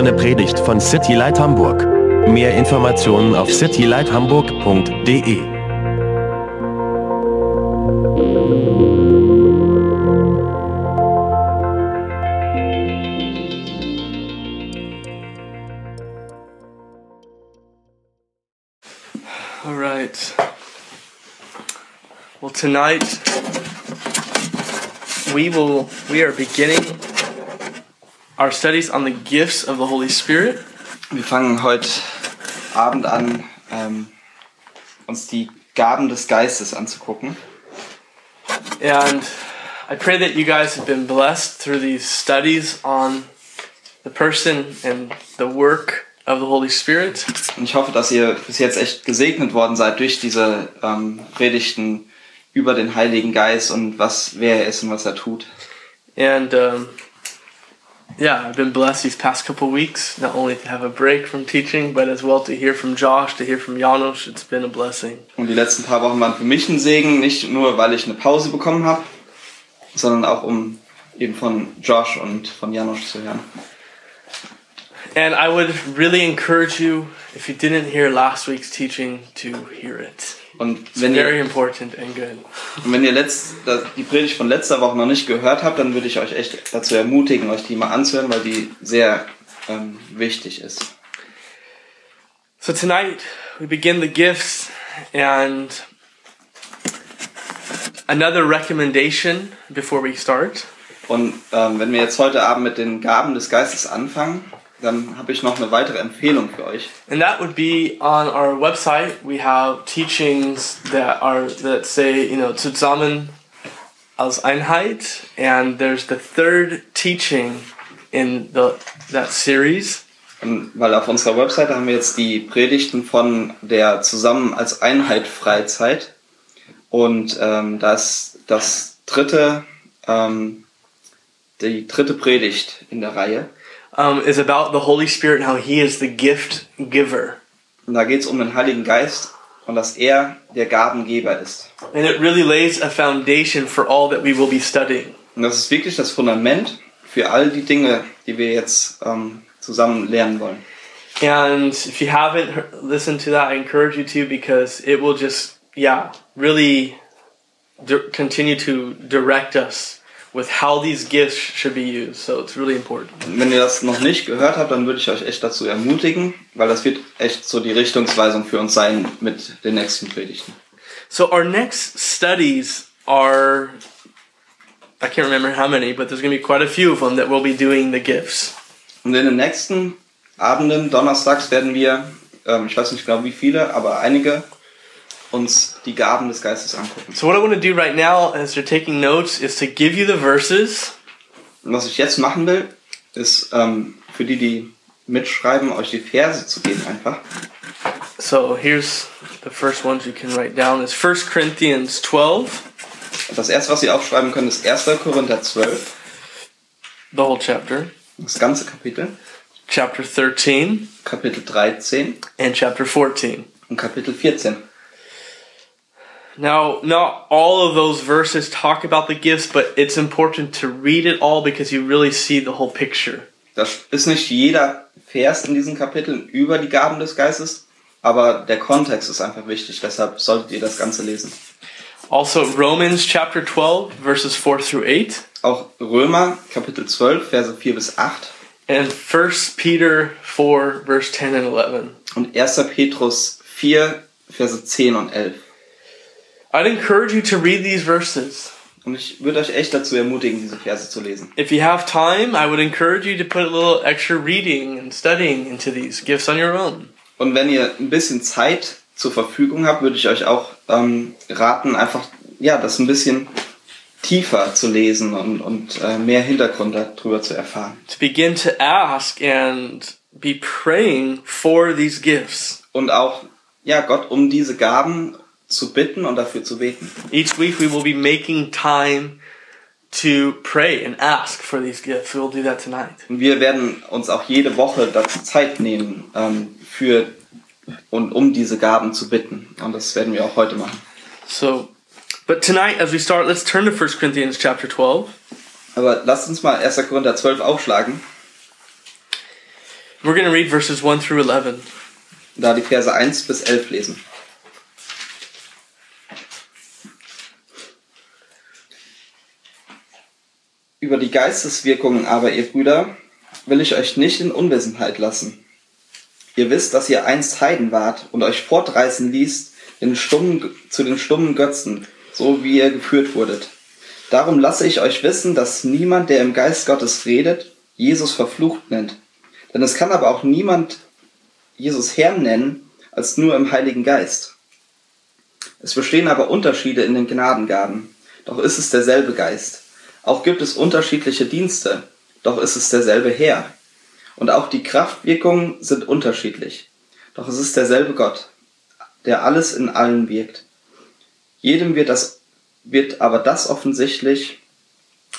eine Predigt von City Light Hamburg. Mehr Informationen auf citylighthamburg.de. All right. Well, tonight we will we are beginning our studies on the gifts of the Holy Spirit. Wir fangen heute Abend an, ähm, uns die Gaben des Geistes anzugucken. And I pray that you guys have been blessed through these studies on the person and the work of the Holy Spirit. Und ich hoffe, dass ihr bis jetzt echt gesegnet worden seid durch diese ähm, Predigten über den Heiligen Geist und was wer er ist und was er tut. And um, yeah, I've been blessed these past couple weeks, not only to have a break from teaching, but as well to hear from Josh, to hear from Janos. It's been a blessing. Und die letzten paar Wochen waren für mich ein Segen, nicht nur weil ich eine Pause bekommen habe, sondern auch um eben von Josh und von Janusz zu hören. And I would really encourage you, if you didn't hear last week's teaching, to hear it. Und It's wenn very ihr, important and good. und wenn ihr letzt, die Predigt von letzter Woche noch nicht gehört habt, dann würde ich euch echt dazu ermutigen, euch die mal anzuhören, weil die sehr ähm, wichtig ist. So tonight we begin the gifts and another recommendation before we start. Und ähm, wenn wir jetzt heute Abend mit den Gaben des Geistes anfangen, dann habe ich noch eine weitere Empfehlung für euch. And that would be on our website. We have teachings that are that say, you know, zusammen als Einheit, and there's the third teaching in the that series. Und weil auf unserer Webseite haben wir jetzt die Predigten von der Zusammen als Einheit Freizeit. Und ähm, das das dritte, ähm, die dritte Predigt in der Reihe. Um, is about the Holy Spirit and how He is the gift giver, Und da geht es um den Heiligen Geist und dass er der Gabengeber ist. and it really lays a foundation for all that we will be studying. Und das ist wirklich das Fundament für all die Dinge, die wir jetzt ähm, zusammen lernen wollen. And if you haven't listened to that, I encourage you to because it will just, yeah, really continue to direct us with how these gifts should be used. So it's really important. Wenn ihr das noch nicht gehört habt, dann würde ich euch echt dazu ermutigen, weil das wird echt so die Richtungsweisung für uns sein mit den nächsten Predigten. So our next studies are, I can't remember how many, but there's going to be quite a few of them that we'll be doing the gifts. Und in den nächsten Abenden, donnerstags, werden wir, ähm, ich weiß nicht genau wie viele, aber einige, uns die Gaben des Geistes angucken. So what I want to do right now, as you're taking notes, is to give you the verses. Und was ich jetzt machen will, ist ähm, für die, die mitschreiben, euch die Verse zu geben einfach. So here's the first ones you can write down is 1 Corinthians 12, Und das erste, was ihr aufschreiben könnt, ist 1. Korinther 12, the whole chapter. das ganze Kapitel, chapter 13 Kapitel 13 and chapter 14. und Kapitel 14. Now, not all of those verses talk about the gifts, but it's important to read it all because you really see the whole picture. Das ist nicht jeder Vers in diesen Kapiteln über die Gaben des Geistes, aber der Kontext ist einfach wichtig, deshalb solltet ihr das Ganze lesen. Also, Romans chapter 12, verses 4 through 8, Auch Römer Kapitel 12, Verse 4 bis 8 and 1 Peter 4, verse 10 and 11. und 1. Petrus 4, Verse 10 und 11. I'd encourage you to read these verses. Und ich würde euch echt dazu ermutigen, diese Verse zu lesen. If you have time, I would encourage you to put a little extra reading and studying into these gifts on your own. Und wenn ihr ein bisschen Zeit zur Verfügung habt, würde ich euch auch ähm, raten, einfach ja, das ein bisschen tiefer zu lesen und, und äh, mehr Hintergrund darüber zu erfahren. To begin to ask and be praying for these gifts. Und auch ja, Gott um diese Gaben zu bitten und dafür zu beten. Each week we will be making time to pray and ask for these gifts. We'll do that tonight. Und wir werden uns auch jede Woche dazu Zeit nehmen, ähm, für und um diese Gaben zu bitten. Und das werden wir auch heute machen. So, but tonight as we start, let's turn to 1 Corinthians chapter 12. Aber lasst uns mal 1. Korinther 12 aufschlagen. We're going to read verses 1 through 11. Da die Verse 1 bis 11 lesen. Über die Geisteswirkungen aber, ihr Brüder, will ich euch nicht in Unwissenheit lassen. Ihr wisst, dass ihr einst Heiden wart und euch fortreißen ließt den stummen, zu den stummen Götzen, so wie ihr geführt wurdet. Darum lasse ich euch wissen, dass niemand, der im Geist Gottes redet, Jesus verflucht nennt. Denn es kann aber auch niemand Jesus Herrn nennen, als nur im Heiligen Geist. Es bestehen aber Unterschiede in den Gnadengaben, doch ist es derselbe Geist. Auch gibt es unterschiedliche Dienste, doch ist es derselbe Herr. Und auch die Kraftwirkungen sind unterschiedlich, doch es ist derselbe Gott, der alles in allen wirkt. Jedem wird das wird aber das offensichtlich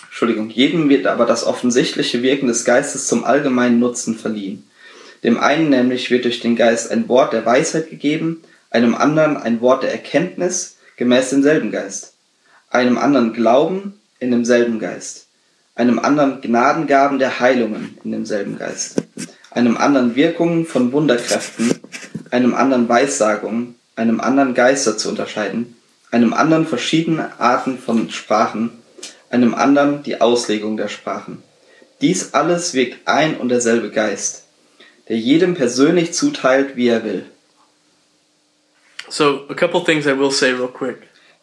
Entschuldigung, jedem wird aber das offensichtliche Wirken des Geistes zum allgemeinen Nutzen verliehen. Dem einen nämlich wird durch den Geist ein Wort der Weisheit gegeben, einem anderen ein Wort der Erkenntnis gemäß demselben Geist, einem anderen Glauben in demselben Geist, einem anderen Gnadengaben der Heilungen in demselben Geist, einem anderen Wirkungen von Wunderkräften, einem anderen Weissagungen, einem anderen Geister zu unterscheiden, einem anderen verschiedene Arten von Sprachen, einem anderen die Auslegung der Sprachen. Dies alles wirkt ein und derselbe Geist, der jedem persönlich zuteilt, wie er will. So, a couple things I will say real quick.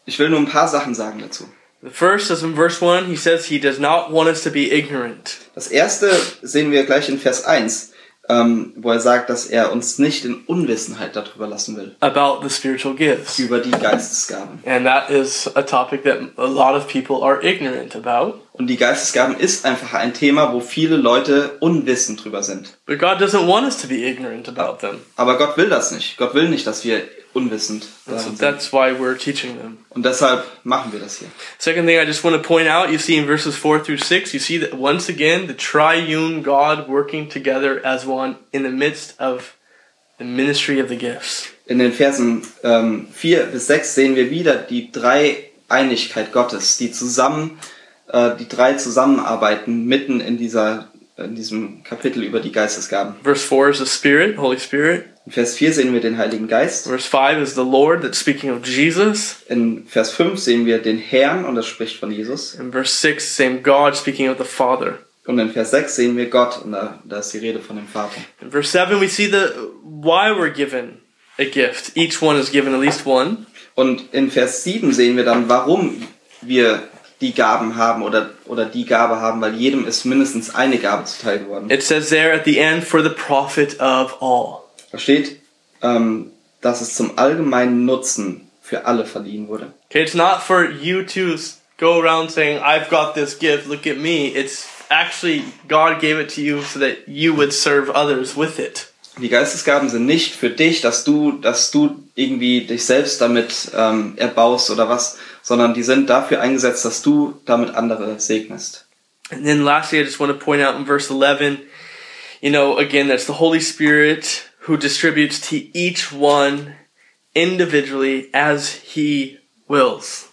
Ich will nur ein paar Sachen sagen dazu. The first is in verse 1, he says he does not want us to be ignorant. Das erste sehen wir gleich in Vers 1, ähm, wo er sagt, dass er uns nicht in Unwissenheit darüber lassen will, about the spiritual gifts. über die Geistesgaben. And that is a topic that a lot of people are ignorant about. Und die Geistesgaben ist einfach ein Thema, wo viele Leute unwissend drüber sind. But God doesn't want us to be ignorant about them. Aber Gott will das nicht. Gott will nicht, dass wir unwissend so that's why we're teaching them. Und deshalb machen wir das hier. Second thing I just want to point out, you see in verses 4 through 6, you see that once again the triune God working together as one in the midst of the ministry of the gifts. In den Versen ähm, 4 bis 6 sehen wir wieder die Dreieinigkeit Gottes, die zusammen, äh, die drei zusammenarbeiten mitten in dieser, in diesem Kapitel über die Geistesgaben. Verse 4 is the Spirit, Holy Spirit. In Vers 4 sehen wir den Heiligen Geist. Verse 5 is the Lord that's speaking of Jesus. In Vers 5 sehen wir den Herrn und das spricht von Jesus. In verse 6, same God speaking of the Father. Und in Vers 6 sehen wir Gott und da, da ist die Rede von dem Vater. In verse 7, we see the why we're given a gift. Each one is given at least one. Und in Vers 7 sehen wir dann, warum wir die Gaben haben oder, oder die Gabe haben, weil jedem ist mindestens eine Gabe zuteil geworden. It says there at the end, for the profit of all. Da steht, ähm, dass es zum allgemeinen Nutzen für alle verliehen wurde. Okay, it's not for you to go around saying, I've got this gift, look at me. It's actually God gave it to you so that you would serve others with it. Die Geistesgaben sind nicht für dich, dass du, dass du irgendwie dich selbst damit ähm, erbaust oder was, sondern die sind dafür eingesetzt, dass du damit andere segnest. And then lastly, I just want to point out in verse 11, you know, again, that's the Holy Spirit who distributes to each one individually as he wills.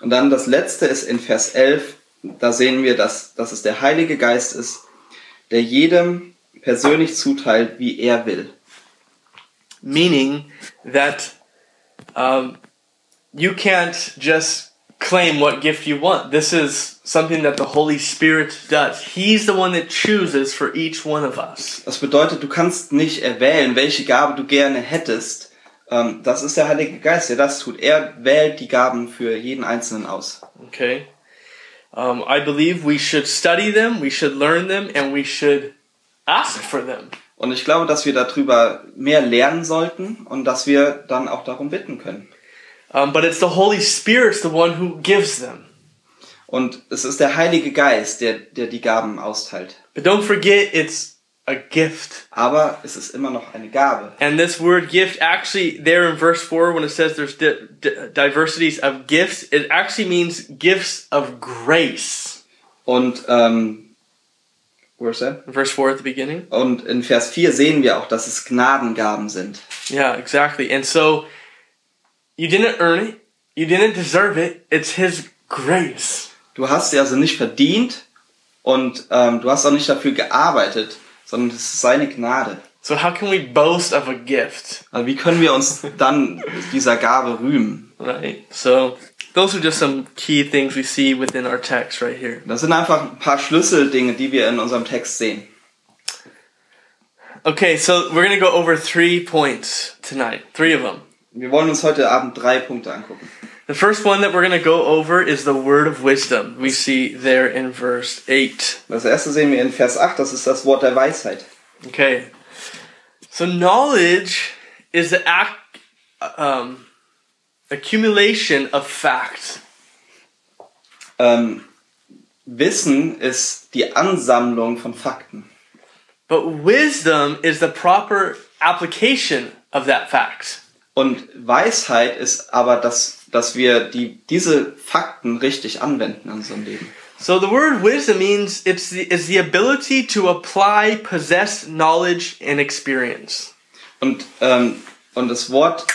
Und dann das letzte ist in Vers 11, da sehen wir, dass, dass es der Heilige Geist ist, der jedem persönlich zuteilt, wie er will. Meaning that um, you can't just claim what gift you want. This is something that the Holy Spirit does. He's the one that chooses for each one of us. Das bedeutet, du kannst nicht erwählen, welche Gabe du gerne hättest. Ähm, das ist der Heilige Geist, der das tut. Er wählt die Gaben für jeden Einzelnen aus. Okay? Um, I believe we should study them, we should learn them, and we should ask for them. Und ich glaube, dass wir darüber mehr lernen sollten und dass wir dann auch darum bitten können. Um, but it's the Holy Spirit, the one who gives them. Und es ist der Heilige Geist, der, der die Gaben austeilt. But don't forget, it's a gift. Aber es ist immer noch eine Gabe. And this word gift, actually, there in verse 4, when it says there's di- di- diversities of gifts, it actually means gifts of grace. Und, ähm, where's that? Verse 4 at the beginning. Und in Vers 4 sehen wir auch, dass es Gnadengaben sind. Yeah, exactly. And so, you didn't earn it, you didn't deserve it, it's His grace. Du hast sie also nicht verdient und ähm, du hast auch nicht dafür gearbeitet, sondern es ist seine Gnade. So how can we boast of a gift? Also wie können wir uns dann dieser Gabe rühmen? Right? So those are just some key things we see within our text right here. Das sind einfach ein paar Schlüsseldinge, die wir in unserem Text sehen. Okay, so we're gonna go over three points tonight. Three of them. Wir wollen uns heute Abend drei Punkte angucken. The first one that we're gonna go over is the word of wisdom. We see there in verse 8. Das erste sehen wir in Vers 8, das ist das Wort der Weisheit. Okay. So knowledge is the ac- um, accumulation of facts. Ähm, Wissen ist die Ansammlung von Fakten. But wisdom is the proper application of that fact. Und Weisheit ist aber, dass, dass wir die, diese Fakten richtig anwenden in unserem Leben. So the word wisdom means it's the, is the ability to apply possessed knowledge and experience. Und, ähm, und das Wort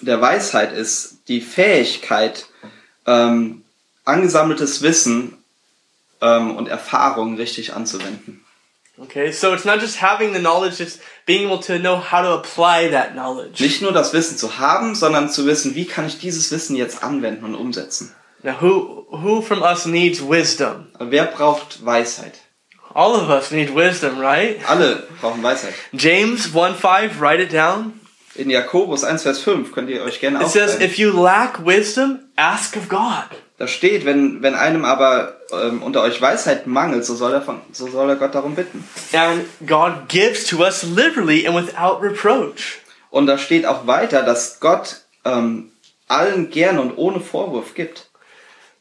der Weisheit ist die Fähigkeit, ähm, angesammeltes Wissen ähm, und Erfahrung richtig anzuwenden. Okay, so it's not just having the knowledge, it's being able to know how to apply that knowledge. Nicht nur das Wissen zu haben, sondern zu wissen, wie kann ich dieses Wissen jetzt anwenden und umsetzen. Now, who who from us needs wisdom? Wer braucht Weisheit? All of us need wisdom, right? Alle brauchen Weisheit. James 1 5, write it down. In Jakobus 1, Vers 5 könnt ihr euch gerne It says, if you lack wisdom, ask of God. Da steht, wenn, wenn einem aber ähm, unter euch Weisheit mangelt, so soll, er von, so soll er Gott darum bitten. And God gives to us liberally and without reproach. Und da steht auch weiter, dass Gott ähm, allen gerne und ohne Vorwurf gibt.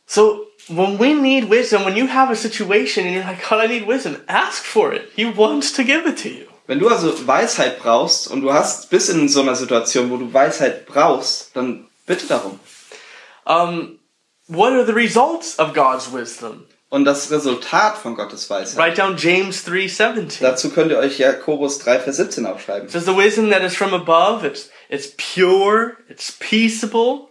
So when we need wisdom, when you have a situation and you're like, God, I need wisdom, ask for it. He wants to give it to you. Wenn du also Weisheit brauchst und du hast bist in so einer Situation, wo du Weisheit brauchst, dann bitte darum. Um, what are the results of God's wisdom? Und das Resultat von Gottes Weisheit. Write down James 3:17. Dazu könnt ihr euch Jakobus 3, Vers 17 aufschreiben. It says the wisdom that is from above, it's it's pure, it's peaceable,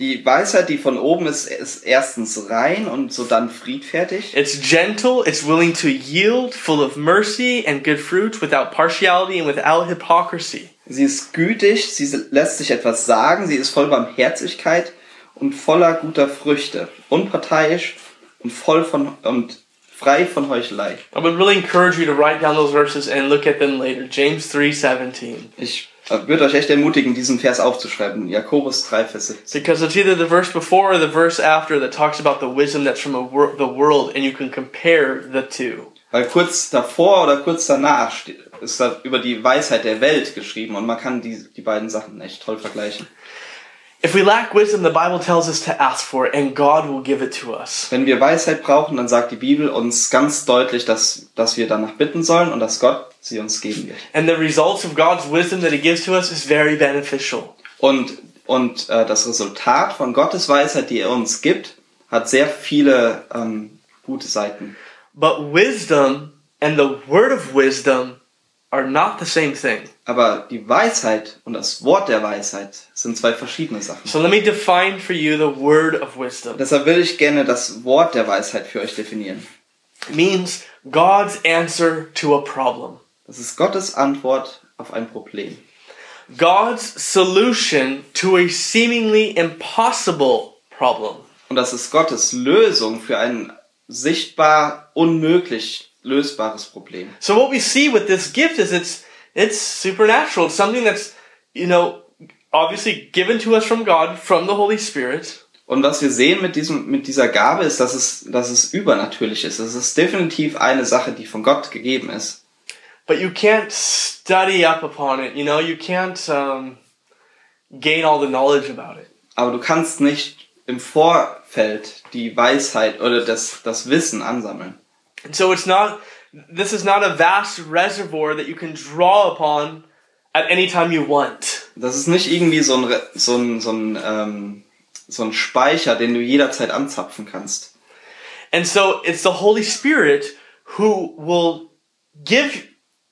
Die Weisheit, die von oben ist, ist erstens rein und so dann friedfertig. it's gentle, it's willing to yield, full of mercy and good fruits, without partiality and without hypocrisy. Sie ist gütig, sie lässt sich etwas sagen, sie ist voll Barmherzigkeit und voller guter Früchte, unparteiisch und voll von und frei von Heuchelei. I would really encourage you to write down those verses and look at them later. James 3:17. Ich äh, würde euch echt ermutigen, diesen Vers aufzuschreiben. Jakobus 3, Vers 17. Because it's either the verse before or the verse after that talks about the wisdom that's from wor- the world, and you can compare the two. Weil kurz davor oder kurz danach steht- ist da über die Weisheit der Welt geschrieben und man kann die, die beiden Sachen echt toll vergleichen. If we lack wisdom, the Bible tells us to ask for it, and God will give it to us. Wenn wir Weisheit brauchen, dann sagt die Bibel uns ganz deutlich, dass, dass wir danach bitten sollen und dass Gott sie uns geben wird. And the results of God's wisdom that He gives to us is very beneficial. Und, und äh, das Resultat von Gottes Weisheit, die er uns gibt, hat sehr viele ähm, gute Seiten. But wisdom and the word of wisdom are not the same thing. Aber die Weisheit und das Wort der Weisheit sind zwei verschiedene Sachen. So let me define for you the word of wisdom. Deshalb will ich gerne das Wort der Weisheit für euch definieren. It means God's answer to a problem. Das ist Gottes Antwort auf ein Problem. God's solution to a seemingly impossible problem. Und das ist Gottes Lösung für ein sichtbar unmöglich lösbares Problem. So what we see with this gift is it's it's supernatural. It's something that's you know obviously given to us from God from the Holy Spirit. Und was wir sehen mit, diesem, mit dieser Gabe ist, dass es, dass es übernatürlich ist. Es ist definitiv eine Sache, die von Gott gegeben ist. But you can't study up upon it. You know, you can't um, gain all the knowledge about it. Aber du kannst nicht im Vorfeld die Weisheit oder das, das Wissen ansammeln. And so it's not. This is not a vast reservoir that you can draw upon at any time you want. Das ist nicht irgendwie so ein, so ein, so ein, ähm, so ein Speicher, den du jederzeit anzapfen kannst. And so it's the Holy Spirit who will give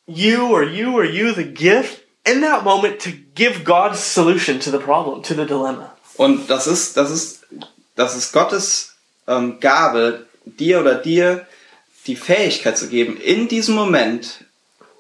you or you or you the gift in that moment to give God's solution to the problem, to the dilemma. Und das ist, das ist, das ist Gottes ähm, Gabe, dir oder dir die Fähigkeit zu geben, in diesem Moment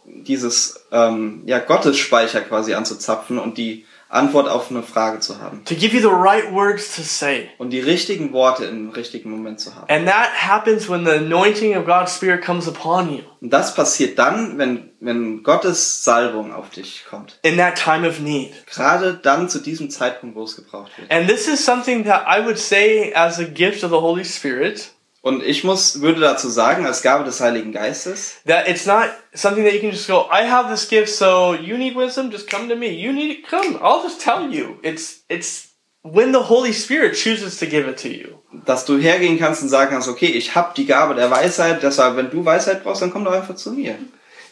dieses ähm, ja, Gottesspeicher quasi anzuzapfen und die Antwort auf eine Frage zu haben. to give you the right words to say. Und die richtigen Worte im richtigen Moment zu haben. And that happens when the anointing of God's Spirit comes upon you Und das passiert dann, wenn, wenn Gottes Salbung auf dich kommt. in that time of need. Gerade dann zu diesem Zeitpunkt, wo es gebraucht wird. And this is something that I would say as a gift of the Holy Spirit Und ich muss, würde dazu sagen, als Gabe des Heiligen Geistes, that it's not something that you can just go, I have this gift, so you need wisdom, just come to me. You need it, come. I'll just tell you. It's it's when the Holy Spirit chooses to give it to you. dass du hergehen kannst und sagen kannst, okay, ich habe die Gabe der Weisheit, deshalb, wenn du Weisheit brauchst, dann komm doch einfach zu mir.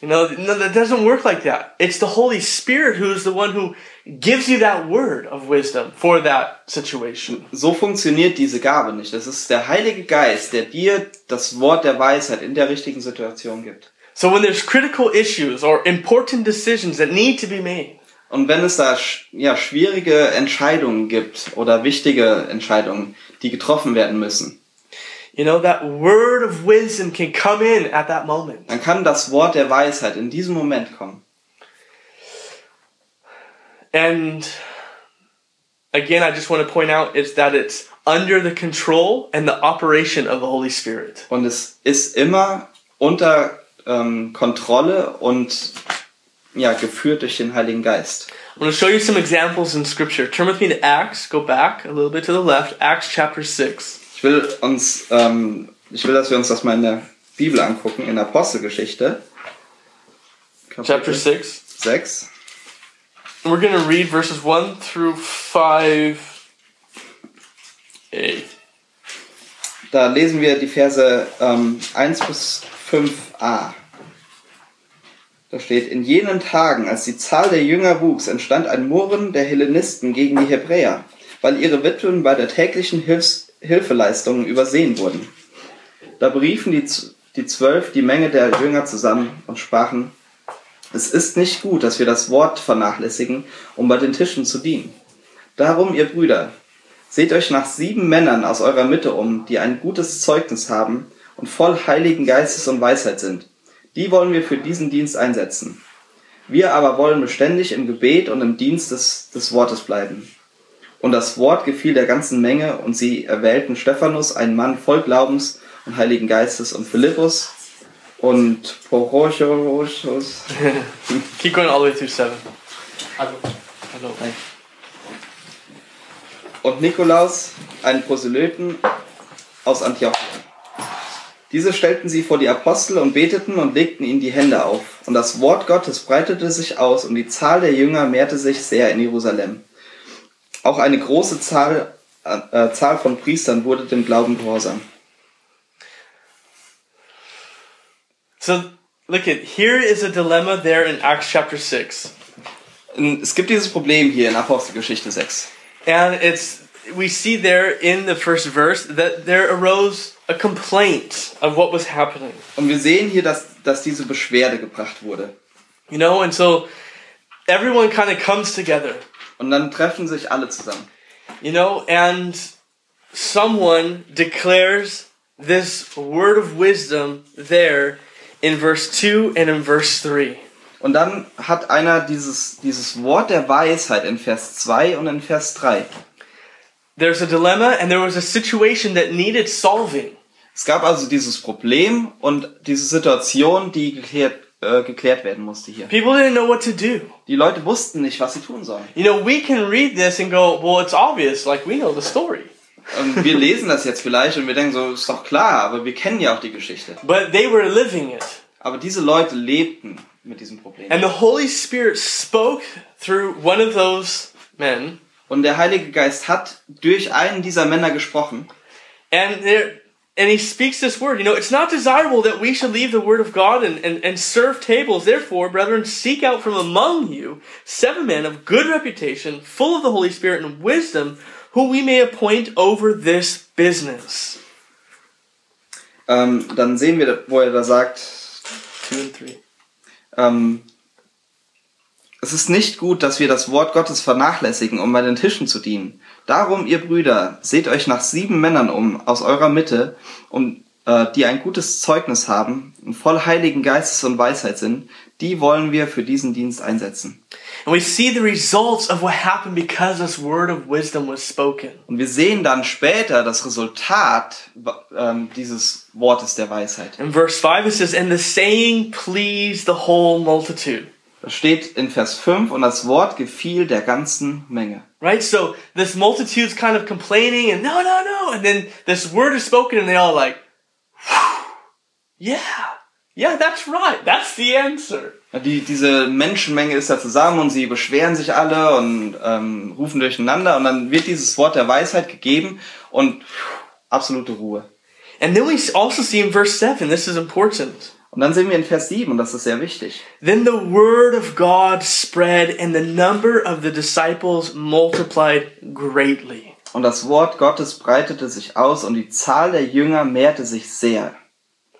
You know, no, that doesn't work like that. It's the Holy Spirit who is the one who gives you that word of wisdom for that situation. So funktioniert diese Gabe nicht. Es ist der Heilige Geist, der dir das Wort der Weisheit in der richtigen Situation gibt. So when there's critical issues or important decisions that need to be made, Und wenn es da ja, schwierige Entscheidungen gibt oder wichtige Entscheidungen, die getroffen werden müssen, you know, that word of wisdom can come in at that moment. dann kann das Wort der Weisheit in diesem Moment kommen. And again, I just want to point out is that it's under the control and the operation of the Holy Spirit. Und es ist immer unter ähm, Kontrolle und ja, geführt durch den Heiligen Geist. I'm going to show you some examples in Scripture. Turn with me to Acts. Go back a little bit to the left. Acts chapter 6. Ich will uns, ähm, ich will, dass wir uns das mal in der Bibel angucken, in der Apostelgeschichte. Chapter 6. 6. And we're going to read verses 1 through 5a. Da lesen wir die Verse ähm, 1 bis 5a. Da steht, in jenen Tagen, als die Zahl der Jünger wuchs, entstand ein Murren der Hellenisten gegen die Hebräer, weil ihre Witwen bei der täglichen Hilfs Hilfeleistungen übersehen wurden. Da beriefen die, die Zwölf die Menge der Jünger zusammen und sprachen, es ist nicht gut, dass wir das Wort vernachlässigen, um bei den Tischen zu dienen. Darum, ihr Brüder, seht euch nach sieben Männern aus eurer Mitte um, die ein gutes Zeugnis haben und voll heiligen Geistes und Weisheit sind. Die wollen wir für diesen Dienst einsetzen. Wir aber wollen beständig im Gebet und im Dienst des, des Wortes bleiben. Und das Wort gefiel der ganzen Menge, und sie erwählten Stephanus, einen Mann voll Glaubens und Heiligen Geistes, und Philippus und Porochos, Keep going all the way through 7. Hello. und Nikolaus, einen Proselyten aus Antiochien. Diese stellten sie vor die Apostel und beteten und legten ihnen die Hände auf. Und das Wort Gottes breitete sich aus und die Zahl der Jünger mehrte sich sehr in Jerusalem. Auch eine große Zahl, äh, Zahl von Priestern wurde dem Glauben gehorsam. So, look at here is a dilemma there in Acts chapter 6. Es gibt dieses Problem hier in Apostelgeschichte 6. And it's we see there in the first verse that there arose a complaint of what was happening. Und wir sehen hier, dass, dass diese Beschwerde gebracht wurde. You know, and so everyone kind of comes together. Und dann treffen sich alle zusammen. You know, and someone declares this word of wisdom there in verse 2 and in verse 3. Und dann hat einer dieses, dieses Wort der Weisheit in Vers 2 und in Vers 3. There's a dilemma and there was a situation that needed solving. Es gab also dieses Problem und diese Situation, die geklärt, äh, geklärt werden musste hier. People didn't know what to do. Die Leute wussten nicht, was sie tun sollen. You know, we can read this and go, well, it's obvious, like we know the story. Und wir lesen das jetzt vielleicht und wir denken so, ist doch klar, aber wir kennen ja auch die Geschichte. But they were living it. Aber diese Leute lebten mit diesem Problem. And the Holy Spirit spoke through one of those men. Und der Heilige Geist hat durch einen dieser Männer gesprochen. And there and he speaks this word. You know, it's not desirable that we should leave the word of God and, and, and serve tables. Therefore, brethren, seek out from among you seven men of good reputation, full of the Holy Spirit and wisdom, who we may appoint over this business. Ähm, dann sehen wir, wo er da sagt, ähm, es ist nicht gut, dass wir das Wort Gottes vernachlässigen, um bei den Tischen zu dienen. Darum, ihr Brüder, seht euch nach sieben Männern um aus eurer Mitte, um, äh, die ein gutes Zeugnis haben und voll heiligen Geistes und Weisheit sind, die wollen wir für diesen Dienst einsetzen. Und wir sehen dann später das Resultat ähm, dieses Wortes der Weisheit. In verse 5 it says, And the saying pleased the whole multitude. Das steht in Vers 5 und das Wort gefiel der ganzen Menge. Right? So this multitude's kind of complaining and no, no, no. And then this word is spoken and they all like, yeah, yeah, that's right. That's the answer. Die, diese Menschenmenge ist da zusammen und sie beschweren sich alle und ähm, rufen durcheinander und dann wird dieses Wort der Weisheit gegeben und absolute Ruhe. And then we also see in verse 7, this is important. Und dann sehen wir in Vers 7, und das ist sehr wichtig. Then the word of God spread and the number of the disciples multiplied greatly. Und das Wort Gottes breitete sich aus und die Zahl der Jünger mehrte sich sehr.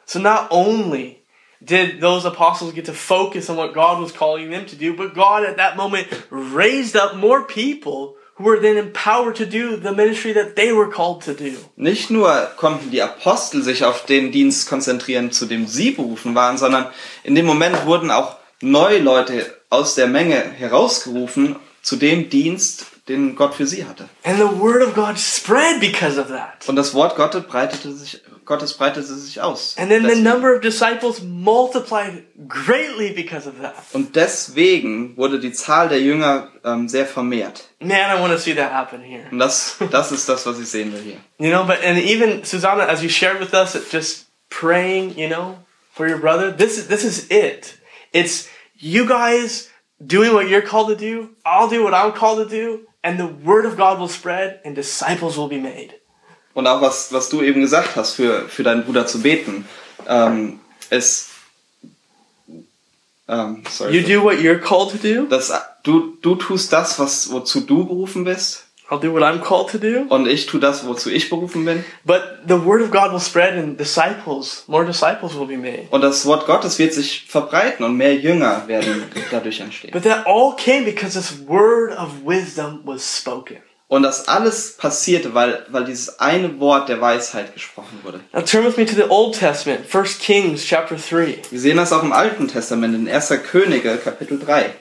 So not only did those apostles get to focus on what God was calling them to do, but God at that moment raised up more people who were then empowered to do the ministry that they were called to do. Nicht nur konnten die Apostel sich auf den Dienst konzentrieren, zu dem sie berufen waren, sondern in dem Moment wurden auch neue Leute aus der Menge herausgerufen zu dem Dienst, den Gott für sie hatte. And the word of God spread because of that. Und das Wort Gottes breitete sich, Gottes breitete sich aus. And then the number of disciples multiplied greatly because of that. Und deswegen wurde die Zahl der Jünger ähm, sehr vermehrt. Man, I want to see that happen here. Und das, das ist das, was ich sehen will hier. You know, but and even Susanna, as you shared with us, just praying, you know, for your brother. This is this is it. It's you guys doing what you're called to do. I'll do what I'm called to do, and the word of God will spread, and disciples will be made. Und auch was, was du eben gesagt hast, für, für deinen Bruder zu beten. Ähm, es, ähm, sorry. You do what you're called to do. das, du, du tust das, was, wozu du berufen bist. I'll do what I'm called to do. Und ich tue das, wozu ich berufen bin. But the word of God will spread, and disciples, more disciples will be made. Und das Wort Gottes wird sich verbreiten und mehr Jünger werden dadurch entstehen. But that all came because this word of wisdom was spoken. Und das alles passierte, weil, weil dieses eine Wort der Weisheit gesprochen wurde. Now turn with me to the Old Testament, 1 Kings chapter 3. Wir sehen das auch im Alten Testament, in 1. Könige, Kapitel 3.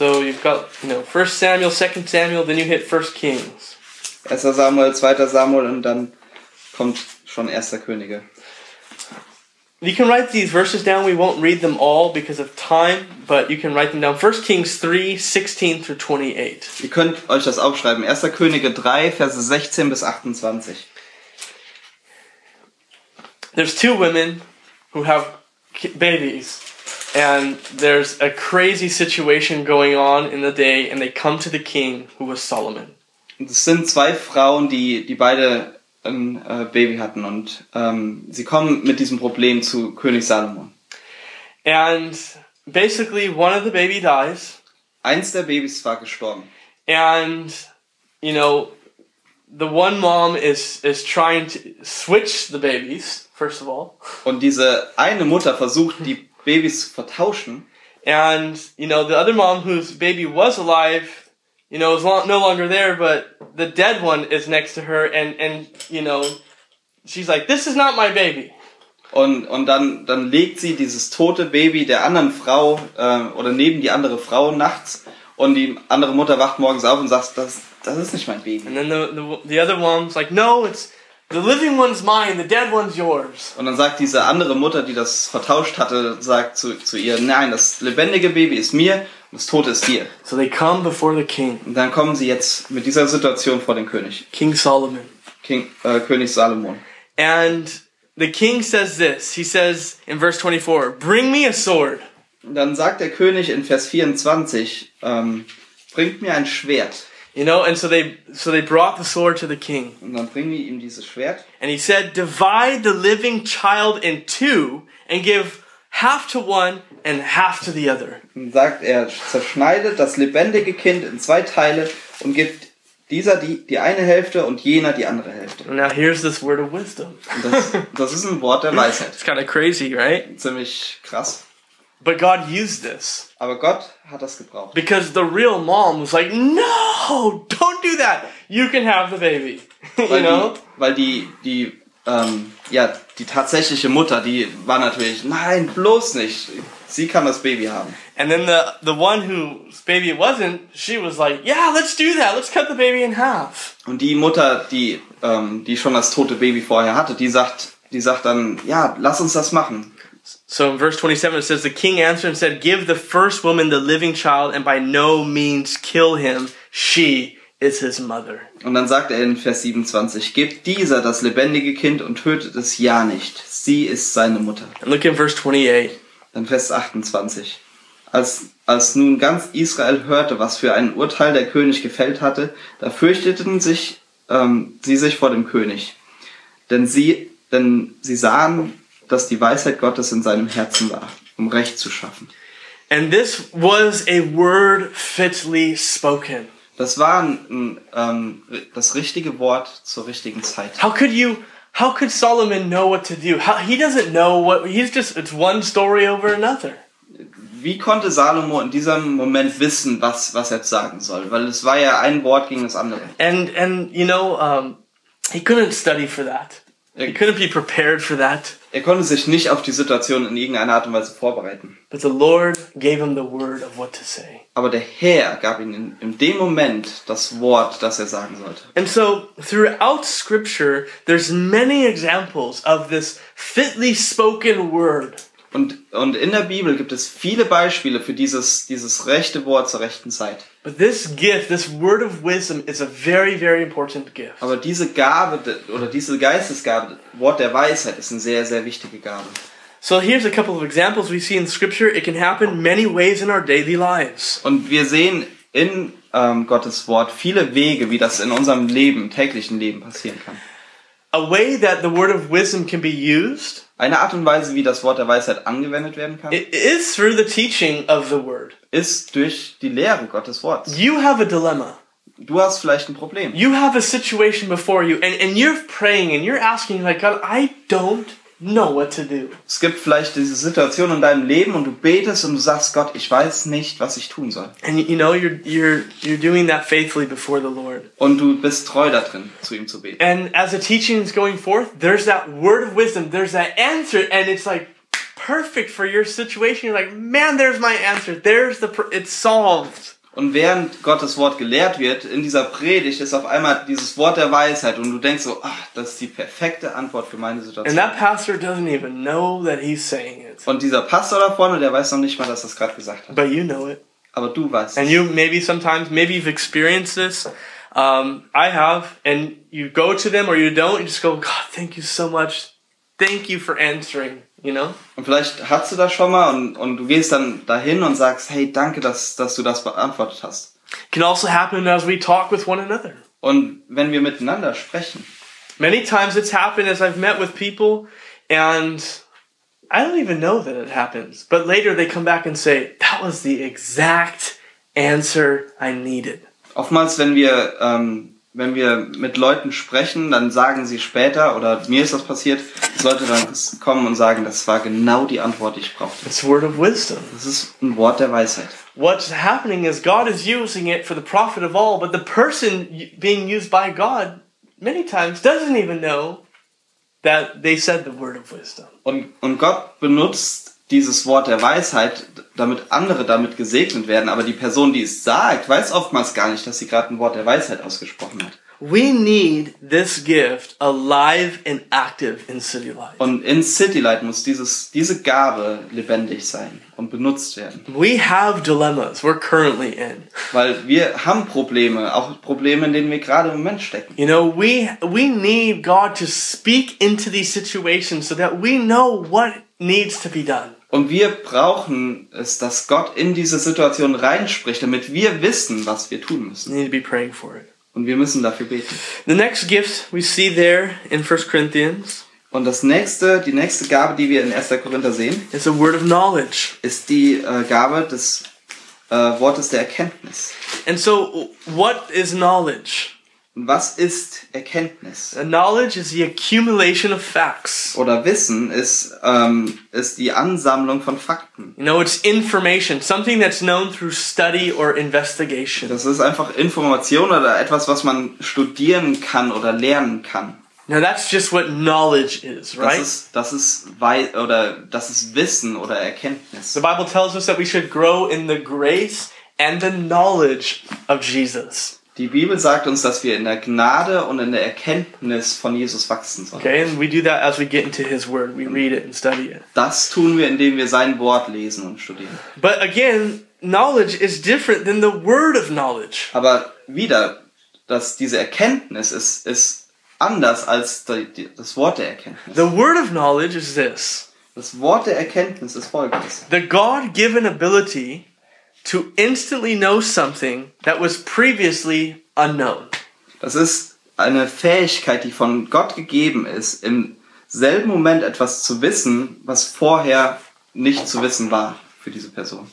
So you've got, you know, 1 Samuel, 2 Samuel, then you hit 1 Kings. 1. Samuel, 2. Samuel und dann kommt schon 1. Könige. You can write these verses down. We won't read them all because of time, but you can write them down. 1 Kings 3, 16 through 28. Ihr könnt euch das aufschreiben. 1. Könige 3, Verse 16 bis 28. There's two women who have babies, and there's a crazy situation going on in the day, and they come to the king, who was Solomon. Es sind zwei Frauen, die, die beide ein äh, Baby hatten und ähm, sie kommen mit diesem Problem zu König Salomon. And basically, one of the baby dies, Eins der Babys war gestorben. and you know the one mom is is trying to switch the babies first of all Und diese eine Mutter versucht, die Babys zu vertauschen. and you know the other mom whose baby was alive you know is lo- no longer there but the dead one is next to her and and you know she's like this is not my baby Und, und dann, dann legt sie dieses tote Baby der anderen Frau äh, oder neben die andere Frau nachts und die andere Mutter wacht morgens auf und sagt, das, das ist nicht mein Baby. and then the, the the other mom's like no it's the living one's mine the dead one's yours Und dann sagt diese andere Mutter, die das vertauscht hatte, sagt zu, zu ihr, nein, das lebendige Baby ist mir das tote ist dir. so they come before the king Und dann kommen sie jetzt mit dieser Situation vor den König, king solomon King, äh, König Salomon. And the king says this. He says in verse 24, Bring me a sword. Und dann sagt der König in Vers 24, ähm, bringt mir ein Schwert. You know, and so they so they brought the sword to the king. Und dann bringen die ihm dieses Schwert. And he said, Divide the living child in two and give half to one and half to the other. Und sagt, er zerschneidet das lebendige Kind in zwei Teile und gibt dieser die, die eine Hälfte und jener die andere Hälfte. And now here's this word of wisdom. Das, das ist ein Wort der Weisheit. It's kind of crazy, right? Ziemlich krass. But God used this Aber Gott hat das gebraucht. because the real mom was like, "No, don't do that. You can have the baby." you Weil know? die, weil die, die, ähm, ja, die tatsächliche Mutter, die war natürlich, nein, bloß nicht. Sie kann das Baby haben. And then the the one whose baby it wasn't, she was like, "Yeah, let's do that. Let's cut the baby in half." Und die Mutter, die, ähm, die schon das tote Baby vorher hatte, die sagt, die sagt dann, ja, lass uns das machen. So in verse 27 it says, The king answered and said, Give the first woman the living child, and by no means kill him. She is his mother. Und dann sagt er in Vers 27, gebt dieser das lebendige Kind und tötet es ja nicht. Sie ist seine Mutter. And look in verse 28. Dann Vers 28. Als, als nun ganz Israel hörte, was für ein Urteil der König gefällt hatte, da fürchteten sich, ähm, sie sich vor dem König. Denn sie, denn sie sahen, dass die Weisheit Gottes in seinem Herzen war, um Recht zu schaffen. And this was a word fitly spoken. Das war ein, ähm, das richtige Wort zur richtigen Zeit. How could you, how could Solomon know what to do? How, he doesn't know what, he's just, it's one story over another. Wie konnte Salomo in diesem Moment wissen, was, was er sagen soll? Weil es war ja ein Wort gegen das andere. And, and, you know, um, he couldn't study for that. He couldn't be prepared for that. Er konnte sich nicht auf die Situation in irgendeiner Art und Weise vorbereiten. But the Lord gave him the word of what to say. Aber der Herr gab ihm in, in dem Moment das Wort, das er sagen sollte. And so throughout scripture, there's many examples of this fitly spoken word. Und, und in der Bibel gibt es viele Beispiele für dieses, dieses rechte Wort zur rechten Zeit. But this gift, this word of wisdom, is a very, very important gift. Aber diese Gabe de- oder diese Geistesgabe, Wort der Weisheit, ist eine sehr, sehr wichtige Gabe. So here's a couple of examples we see in scripture. It can happen many ways in our daily lives. Und wir sehen in ähm, Gottes Wort viele Wege, wie das in unserem Leben, täglichen Leben passieren kann. A way that the word of wisdom can be used Eine Art und Weise, wie das Wort der Weisheit angewendet werden kann, i- is through the teaching of the word. ist durch die Lehre Gottes Wortes. You have a dilemma. Du hast vielleicht ein Problem. You have a situation before you, and, and you're praying and you're asking, like, God, I don't know what to do. Es gibt vielleicht diese Situation in deinem Leben und du betest und du sagst, Gott, ich weiß nicht, was ich tun soll. And you know you're you're you're doing that faithfully before the Lord. Und du bist treu da drin, zu ihm zu beten. And as the teaching is going forth, there's that word of wisdom, there's that answer, and it's like perfect for your situation. You're like, man, there's my answer. There's the it's solved. Und während Gottes Wort gelehrt wird, in dieser Predigt ist auf einmal dieses Wort der Weisheit und du denkst so, ach, das ist die perfekte Antwort für meine Situation. Und dieser Pastor da vorne, der weiß noch nicht mal, dass er es gerade gesagt hat. you know. Aber du weißt And you maybe sometimes maybe you've experienced this. Um, I have, and you go to them or you don't. You just go, God, thank you so much. Thank you for answering. You know. Und vielleicht hast du das schon mal und, und du gehst dann dahin und sagst, hey, danke, dass, dass du das beantwortet hast. can also happen as we talk with one another. Und wenn wir miteinander sprechen, Many times it's happened as I've met with people and I don't even know that it happens. But later they come back and say, that was the exact answer I needed. oftmals, wenn wir, ähm, wenn wir mit Leuten sprechen, dann sagen sie später, oder mir ist das passiert, dass Leute dann kommen und sagen, das war genau die Antwort, die ich brauchte. It's a word of wisdom. Das ist ein Wort der Weisheit. What's happening is God is using it for the profit of all, but the person being used by God many times doesn't even know that they said the word of wisdom. Und, und Gott benutzt dieses Wort der Weisheit, damit andere damit gesegnet werden, aber die Person, die es sagt, weiß oftmals gar nicht, dass sie gerade ein Wort der Weisheit ausgesprochen hat. We need this gift alive and active in city life. Und in Citylight muss dieses, diese Gabe lebendig sein und benutzt werden. We have dilemmas we're currently in. Weil wir haben Probleme, auch Probleme, in denen wir gerade im Moment stecken. You know, we we need God to speak into these situations so that we know what needs to be done. Und wir brauchen es, dass Gott in diese Situation reinspricht, damit wir wissen, was wir tun We müssen. need to be praying for it. Und wir müssen dafür beten. The next gift we see there in 1 Corinthians Und das nächste, die nächste Gabe, die wir in 1. Korinther sehen, is a word of knowledge. ist die äh, Gabe des äh, Wortes der Erkenntnis. And so what is knowledge? Was ist Erkenntnis? Knowledge is the accumulation of facts. Oder Wissen ist, ähm, ist die Ansammlung von Fakten. You know, it's information, something that's known through study or investigation. Das ist einfach Information oder etwas, was man studieren kann oder lernen kann. Now that's just what knowledge is, Das right? ist, das ist Wei oder das ist Wissen oder Erkenntnis. The Bible tells us that we should grow in the grace and the knowledge of Jesus. Die Bibel sagt uns, dass wir in der Gnade und in der Erkenntnis von Jesus wachsen sollen. Okay, and we do that as we get into His Word. We read it and study it. Das tun wir, indem wir sein Wort lesen und studieren. But again, knowledge is different than the word of knowledge. Aber wieder, dass diese Erkenntnis ist, ist anders als das Wort der Erkenntnis. The word of knowledge is this Das Wort der Erkenntnis ist folgendes. the God given ability to instantly know something that was previously unknown. Das ist eine Fähigkeit, die von Gott gegeben ist, im selben Moment etwas zu wissen, was vorher nicht zu wissen war für diese Person.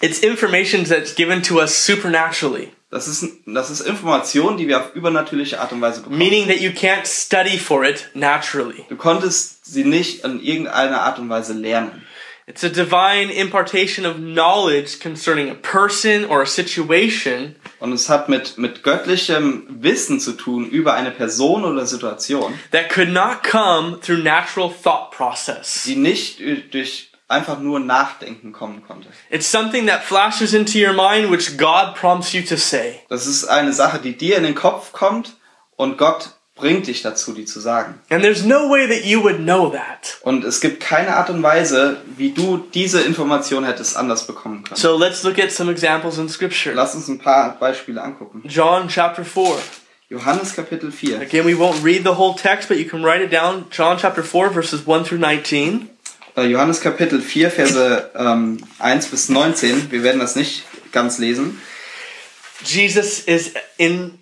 It's information that's given to us supernaturally, Das ist, das ist Information, die wir auf übernatürliche Art und Weise bekommen. meaning that you can't study for it naturally. Du konntest sie nicht in irgendeiner Art und Weise lernen. It's a divine impartation of knowledge concerning a person or a situation Und es hat mit, mit göttlichem Wissen zu tun über eine Person oder Situation, that could not come through natural thought process. die nicht durch einfach nur Nachdenken kommen konnte. It's something that flashes into your mind which God prompts you to say. Das ist eine Sache, die dir in den Kopf kommt und Gott bringt dich dazu, die zu sagen. And there's no way that you would know that. Und es gibt keine Art und Weise, wie du diese Information hättest anders bekommen können. So let's look at some examples in scripture. Lass uns ein paar Beispiele angucken. John chapter 4. Johannes Kapitel 4. Again, we won't read the whole text, but you can write it down. John chapter 4, verses 1 through 19. Äh, Johannes Kapitel 4, Verse ähm, 1 bis 19. Wir werden das nicht ganz lesen. Jesus is in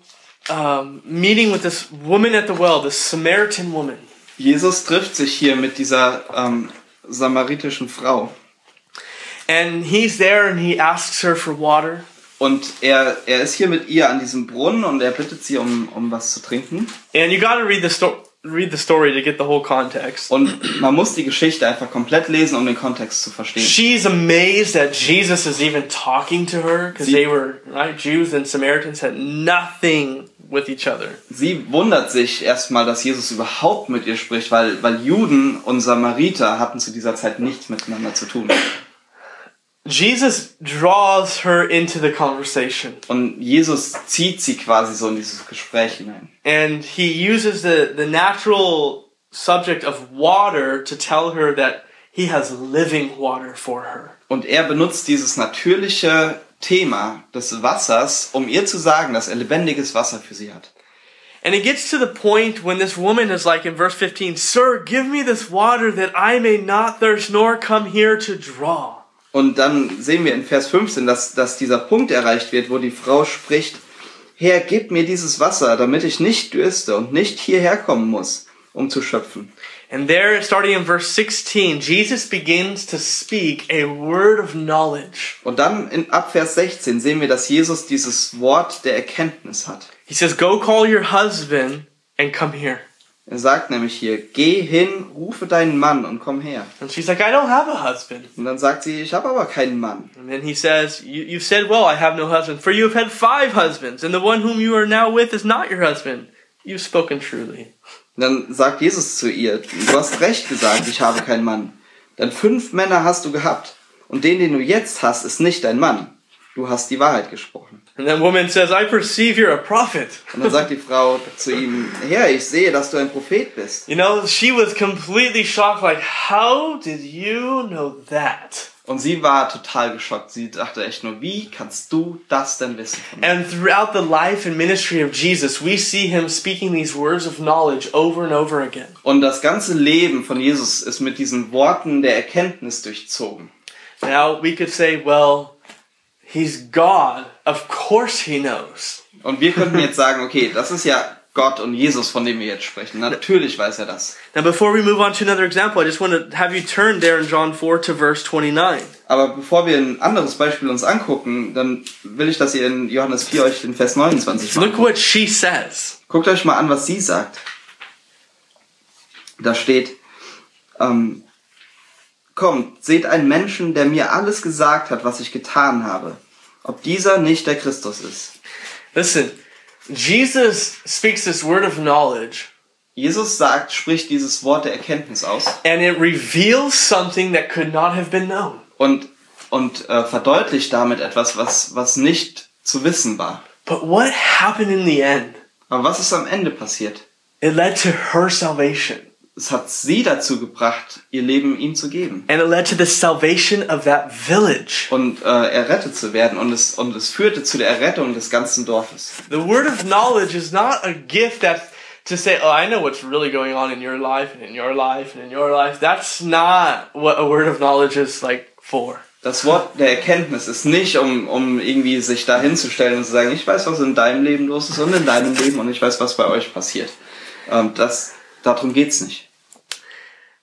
um, meeting with this woman at the well, this Samaritan woman. Jesus trifft sich hier mit dieser ähm, samaritischen Frau. And he's there and he asks her for water. Und er, er ist hier mit ihr an diesem Brunnen und er bittet sie um, um was zu trinken. And you got to read the sto- read the story to get the whole context. Und man muss die Geschichte einfach komplett lesen, um den Kontext zu verstehen. She's amazed that Jesus is even talking to her because they were right. Jews and Samaritans had nothing with each other. Sie wundert sich erstmal, dass Jesus überhaupt mit ihr spricht, weil, weil Juden und Samariter hatten zu dieser Zeit nichts miteinander zu tun. Jesus draws her into the conversation, Und Jesus zieht sie quasi so in dieses Gespräch hinein. and he uses the the natural subject of water to tell her that he has living water for her. Und er benutzt dieses natürliche Thema des Wassers, um ihr zu sagen, dass er lebendiges Wasser für sie hat. And it gets to the point when this woman is like in verse 15, Sir, give me this water that I may not thirst nor come here to draw. Und dann sehen wir in Vers 15, dass, dass dieser Punkt erreicht wird, wo die Frau spricht, Herr, gib mir dieses Wasser, damit ich nicht dürste und nicht hierher kommen muss, um zu schöpfen. And there, starting in verse 16, Jesus begins to speak a word of knowledge. Und dann in ab Vers 16 sehen wir, dass Jesus dieses Wort der Erkenntnis hat. He says, Go call your husband and come here. Er sagt nämlich hier, geh hin, rufe deinen Mann und komm her. And she's like, I don't have a husband. Und dann sagt sie, ich habe aber keinen Mann. And then he says, you, You've said, Well, I have no husband, for you have had five husbands, and the one whom you are now with is not your husband. You've spoken truly. Und dann sagt Jesus zu ihr, du hast recht gesagt, ich habe keinen Mann. Denn fünf Männer hast du gehabt. Und den, den du jetzt hast, ist nicht dein Mann. Du hast die Wahrheit gesprochen. And that woman says, I perceive you're a prophet. Und dann sagt die Frau zu ihm, Herr, ich sehe, dass du ein Prophet bist. You know, she was completely shocked, like, How did you know that? Und sie war total geschockt. Sie dachte echt nur, wie kannst du das denn wissen? And throughout the life and ministry of Jesus, we see him speaking these words of knowledge over and over again. Und das ganze Leben von Jesus ist mit diesen Worten der Erkenntnis durchzogen. Now, we could say, well, he's God. Of course he knows. Und wir könnten jetzt sagen, okay, das ist ja Gott und Jesus, von dem wir jetzt sprechen. Natürlich weiß er das. Now, before we move on to another example, I just want to have you turn there in John 4 to verse 29. Aber bevor wir ein anderes Beispiel uns angucken, dann will ich, dass ihr in Johannes 4 euch den Vers 29 mal Look what she says. Guckt euch mal an, was sie sagt. Da steht, ähm, kommt, seht einen Menschen, der mir alles gesagt hat, was ich getan habe. Ob dieser nicht der Christus ist. Listen, Jesus speaks this word of knowledge, Jesus sagt, spricht dieses Wort der Erkenntnis aus and it reveals something that could not have been known. und, und äh, verdeutlicht damit etwas, was, was nicht zu wissen war. But what happened in the end? Aber was ist am Ende passiert? It led to her salvation, Es hat sie dazu gebracht, ihr Leben ihm zu geben and it led to the salvation of that village. und äh, errettet zu werden. Und es, und es führte zu der Errettung des ganzen Dorfes. The word of knowledge is not a gift that to say, oh, I know what's really going on in your life and in your life and in your life. That's not what a word of knowledge is like for. Das Wort der Erkenntnis ist nicht, um, um irgendwie sich da hinzustellen und zu sagen, ich weiß, was in deinem Leben los ist und in deinem Leben und ich weiß, was bei euch passiert. Ähm, das, darum geht's nicht.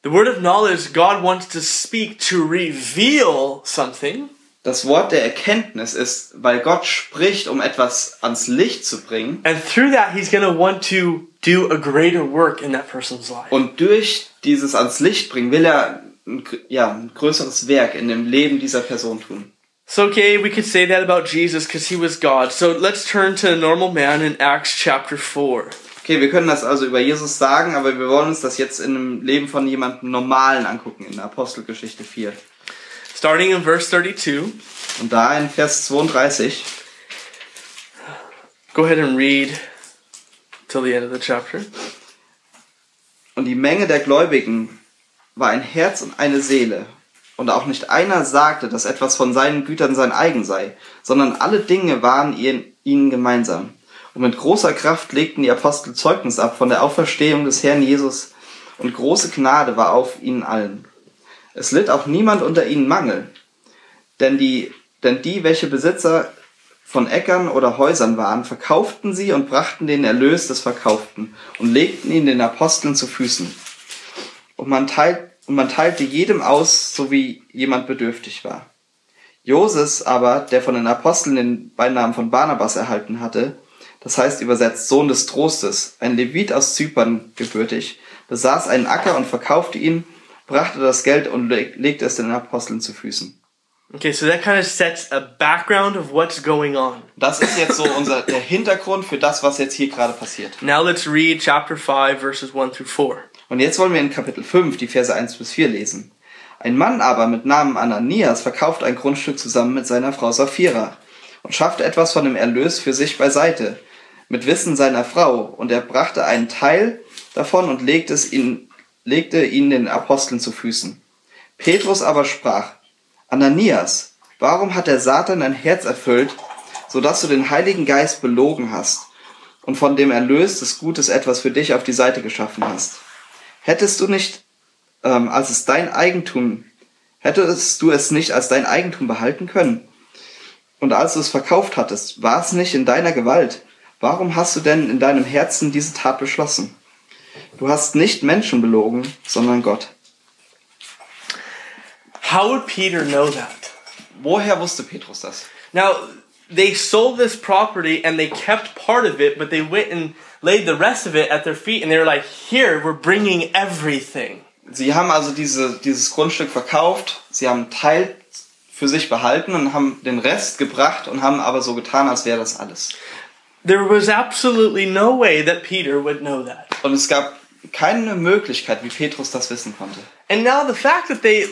The word of knowledge, God wants to speak to reveal something, Das Wort der Erkenntnis ist, weil Gott spricht, um etwas ans Licht zu bringen and through that, He's going to want to do a greater work in that person's life. und durch dieses ans Licht bringen will er ein, ja, ein größeres Werk in dem Leben dieser Person tun. So, okay, we could say that about Jesus because He was God. So let's turn to a normal man in Acts chapter 4. Okay, wir können das also über Jesus sagen, aber wir wollen uns das jetzt in dem Leben von jemandem Normalen angucken, in der Apostelgeschichte 4. Starting in verse 32. Und da in Vers 32, Go ahead and read till the end of the chapter. und die Menge der Gläubigen war ein Herz und eine Seele. Und auch nicht einer sagte, dass etwas von seinen Gütern sein eigen sei, sondern alle Dinge waren ihnen gemeinsam. Und mit großer Kraft legten die Apostel Zeugnis ab von der Auferstehung des Herrn Jesus, und große Gnade war auf ihnen allen. Es litt auch niemand unter ihnen Mangel, denn die, denn die, welche Besitzer von Äckern oder Häusern waren, verkauften sie und brachten den Erlös des Verkauften und legten ihn den Aposteln zu Füßen. Und man, teilt, und man teilte jedem aus, so wie jemand bedürftig war. Joses aber, der von den Aposteln den Beinamen von Barnabas erhalten hatte, das heißt übersetzt Sohn des Trostes, ein Levit aus Zypern gebürtig, besaß einen Acker und verkaufte ihn, brachte das Geld und leg- legte es den Aposteln zu Füßen. Okay, so that kind of sets a background of what's going on. Das ist jetzt so unser, der Hintergrund für das, was jetzt hier gerade passiert. Now let's read chapter 5, verses 1 through 4. Und jetzt wollen wir in Kapitel 5 die Verse 1 bis 4 lesen. Ein Mann aber mit Namen Ananias verkauft ein Grundstück zusammen mit seiner Frau Sapphira und schaffte etwas von dem Erlös für sich beiseite, mit Wissen seiner Frau, und er brachte einen Teil davon und legte, es ihn, legte ihn den Aposteln zu Füßen. Petrus aber sprach, Ananias, warum hat der Satan dein Herz erfüllt, so dass du den Heiligen Geist belogen hast und von dem Erlös des Gutes etwas für dich auf die Seite geschaffen hast? Hättest du nicht, ähm, als es dein Eigentum, hättest du es nicht als dein Eigentum behalten können? Und als du es verkauft hattest, war es nicht in deiner Gewalt? Warum hast du denn in deinem Herzen diese Tat beschlossen? Du hast nicht Menschen belogen, sondern Gott. How would Peter know that? Woher wusste Petrus das? Now, they sold this property and they kept part of it, but they went and laid the rest of it at their feet and they were like, Here, we're bringing everything. Sie haben also diese, dieses Grundstück verkauft, sie haben Teil für sich behalten und haben den Rest gebracht und haben aber so getan, als wäre das alles. There was absolutely no way that Peter would know that. Und es gab keine Möglichkeit, wie Petrus das wissen konnte. And now the fact that they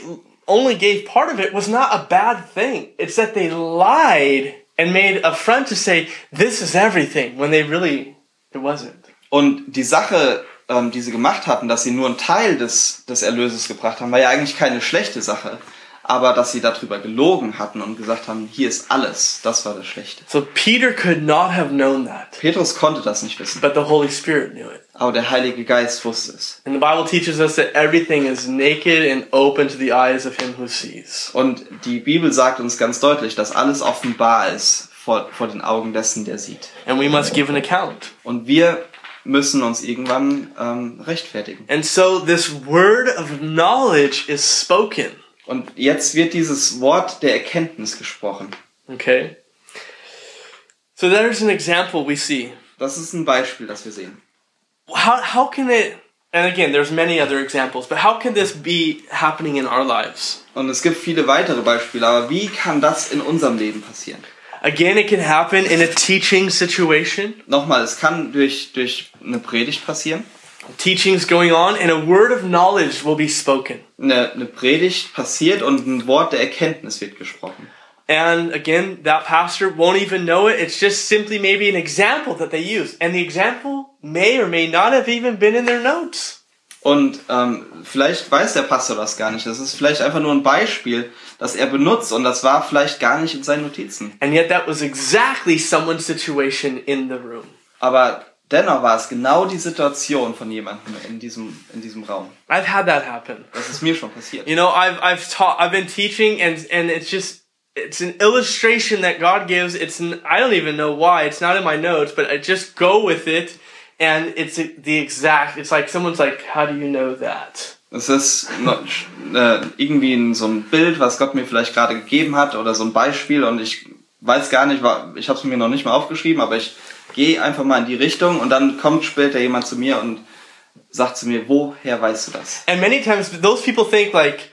only gave part of it was not a bad thing. It's that they lied and made a front to say, This is everything, when they really, it wasn't. Und die Sache, ähm, die sie gemacht hatten, dass sie nur einen Teil des, des Erlöses gebracht haben, war ja eigentlich keine schlechte Sache. Aber dass sie darüber gelogen hatten und gesagt haben, hier ist alles, das war das Schlechte. So Peter could not have known that, Petrus konnte das nicht wissen, but the Holy Spirit knew it. aber der Heilige Geist wusste es. And the Bible teaches us that everything is naked and open to the eyes of him who sees. Und die Bibel sagt uns ganz deutlich, dass alles offenbar ist vor, vor den Augen dessen, der sieht. And we must give an account. Und wir müssen uns irgendwann ähm, rechtfertigen. And so this word of knowledge is spoken. Und jetzt wird dieses Wort der Erkenntnis gesprochen. Okay? So there's an example we see. Das ist ein Beispiel, das wir sehen. How, how can it, and again, there's many other examples, but how can this be happening in our lives? Und es gibt viele weitere Beispiele, aber wie kann das in unserem Leben passieren? Again, it can happen in a teaching situation. Nochmal, es kann durch, durch eine Predigt passieren. Teaching's going on, and a word of knowledge will be spoken. Eine, eine Predigt passiert und ein Wort der Erkenntnis wird gesprochen. And again, that pastor won't even know it. It's just simply maybe an example that they use. And the example may or may not have even been in their notes. Und ähm, vielleicht weiß der Pastor das gar nicht. Das ist vielleicht einfach nur ein Beispiel, das er benutzt und das war vielleicht gar nicht in seinen Notizen. And yet that was exactly someone's situation in the room. Aber dennoch war es genau die Situation von jemandem in diesem, in diesem Raum. I've had that happen. Das ist mir schon passiert. You know, I've I've taught I've been teaching and and it's just it's an illustration that God gives. It's n- I don't even know why. It's not in my notes, but I just go with it and it's the exact it's like someone's like, "How do you know that?" Es ist äh, irgendwie so ein Bild, was Gott mir vielleicht gerade gegeben hat oder so ein Beispiel und ich weiß gar nicht, ich habe es mir noch nicht mal aufgeschrieben, aber ich gehe einfach mal in die Richtung und dann kommt später jemand zu mir und sagt zu mir, woher weißt du das? And many times those people think like,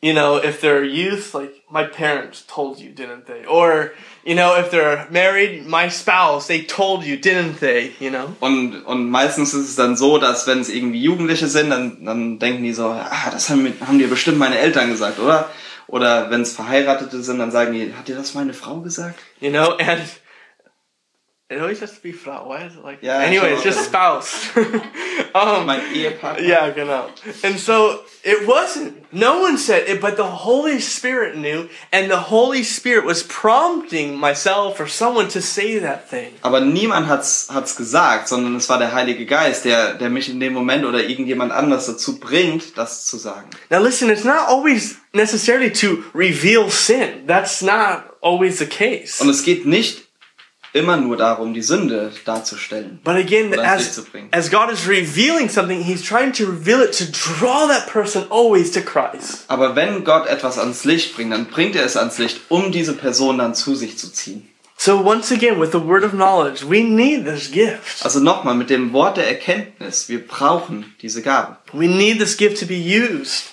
you know, if they're youth, like my parents told you, didn't they? Or, you know, if they're married, my spouse, they told you, didn't they? You know? Und, und meistens ist es dann so, dass wenn es irgendwie Jugendliche sind, dann, dann denken die so, ah, das haben, mir, haben dir bestimmt meine Eltern gesagt, oder? Oder wenn es Verheiratete sind, dann sagen die, hat dir das meine Frau gesagt? You know, and it always has to be Frau. Why is it like Yeah, Anyway, it's just spouse. um, Mein Ehepartner? yeah, genau. And so it wasn't. No one said it, but the Holy Spirit knew, and the Holy Spirit was prompting myself or someone to say that thing. Aber niemand hat's, hat's gesagt, sondern es war der Heilige Geist, der, der mich in dem Moment oder irgendjemand anders dazu bringt, das zu sagen. Now listen, it's not always necessarily to reveal sin. That's not always the case. Und es geht nicht immer nur darum, die Sünde darzustellen. But again, as, zu bringen. as God is revealing something, He's trying to reveal it to draw that person always to Christ. Aber wenn Gott etwas ans Licht bringt, dann bringt er es ans Licht, um diese Person dann zu sich zu ziehen. So once again, with the word of knowledge, we need this gift. Also nochmal, mit dem Wort der Erkenntnis, wir brauchen diese Gabe. We need this gift to be used.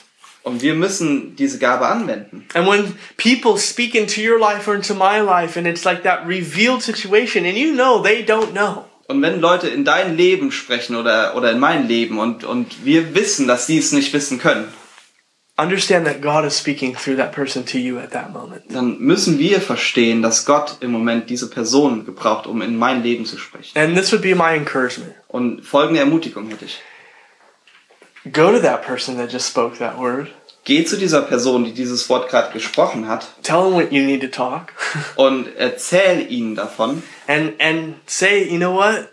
Und wir müssen diese Gabe anwenden. And when people speak into your life or into my life, and it's like that revealed situation, and you know they don't know. Und wenn Leute in dein Leben sprechen oder, oder in mein Leben und, und wir wissen, dass sie es nicht wissen können, Understand that God is speaking through that person to you at that moment. dann müssen wir verstehen, dass Gott im Moment diese Person gebraucht, um in mein Leben zu sprechen. And this would be my encouragement. Und folgende Ermutigung hätte ich. Go to that person that just spoke that word. Geh zu dieser Person, die dieses Wort gerade gesprochen hat, Tell them what you need to talk. und erzähl ihnen davon and and say, you know what?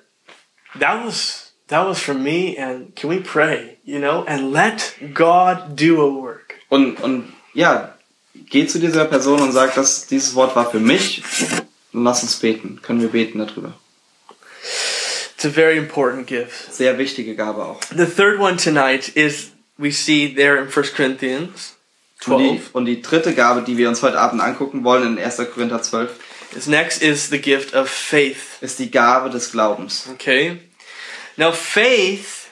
That was that was for me and can we pray, you know, and let God do a work. und, und ja, geh zu dieser Person und sag, dass dieses Wort war für mich und lass uns beten. Können wir beten darüber. It's a very important gift. Sehr wichtige Gabe auch. The third one tonight is we see there in 1 Corinthians Und die, 12. und die dritte Gabe, die wir uns heute Abend angucken wollen in 1. Korinther 12, Is next is the gift of faith. ist die Gabe des Glaubens. Okay? Now faith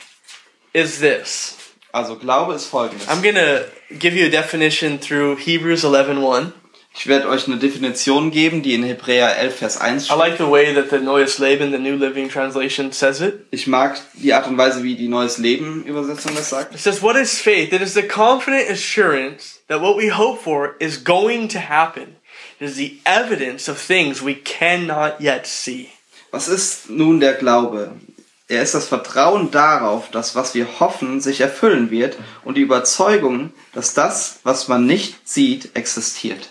is this. Also Glaube ist folgendes. I'm going to give you a definition through Hebrews 11:1. Ich werde euch eine Definition geben, die in Hebräer 11, Vers 1 I steht. like the way that the Neues Leben, the New Living Translation says it. Ich mag die Art und Weise, wie die Neues Leben Übersetzung das sagt. It says, What is faith? It is the confident assurance that what we hope for is going to happen. It is the evidence of things we cannot yet see. Was ist nun der Glaube? Er ist das Vertrauen darauf, dass was wir hoffen, sich erfüllen wird und die Überzeugung, dass das, was man nicht sieht, existiert.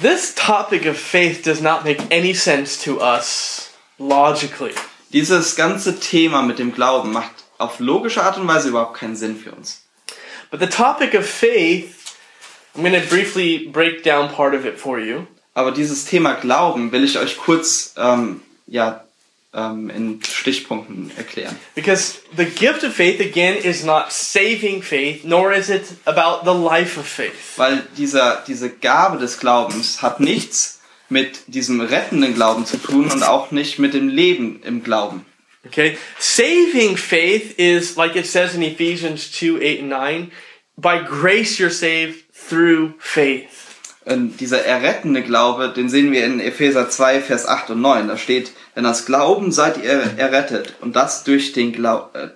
This topic of faith does not make any sense to us logically. Dieses ganze Thema mit dem Glauben macht auf logische Art und Weise überhaupt keinen Sinn für uns. But the topic of faith, I'm going to briefly break down part of it for you. Aber dieses Thema Glauben will ich euch kurz ähm, ja, ähm, in Stichpunkten erklären. Because the gift of faith, again, is not saving faith, nor is it about the life of faith. Weil dieser, diese Gabe des Glaubens hat nichts mit diesem rettenden Glauben zu tun und auch nicht mit dem Leben im Glauben. Okay? Saving faith is, like it says in Ephesians 2 8 and 9, by grace you're saved through faith. Und dieser errettende Glaube, den sehen wir in Epheser 2, Vers 8 und 9. Da steht, denn aus Glauben seid ihr errettet und das durch den Glauben, äh,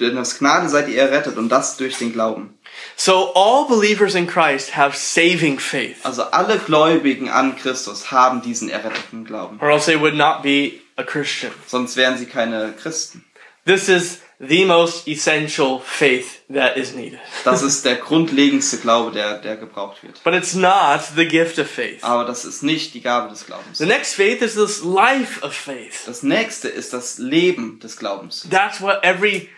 denn aus Gnade seid ihr errettet und das durch den Glauben. So all believers in Christ have saving faith, Also alle Gläubigen an Christus haben diesen erretteten Glauben. or else they would not be a Christian. Sonst wären sie keine Christen. This is the most essential faith that is needed. Das ist der grundlegendste Glaube, der, der gebraucht wird. But it's not the gift of faith. Aber das ist nicht die Gabe des Glaubens. The next faith is this life of faith. Das nächste ist das Leben des Glaubens. That's what every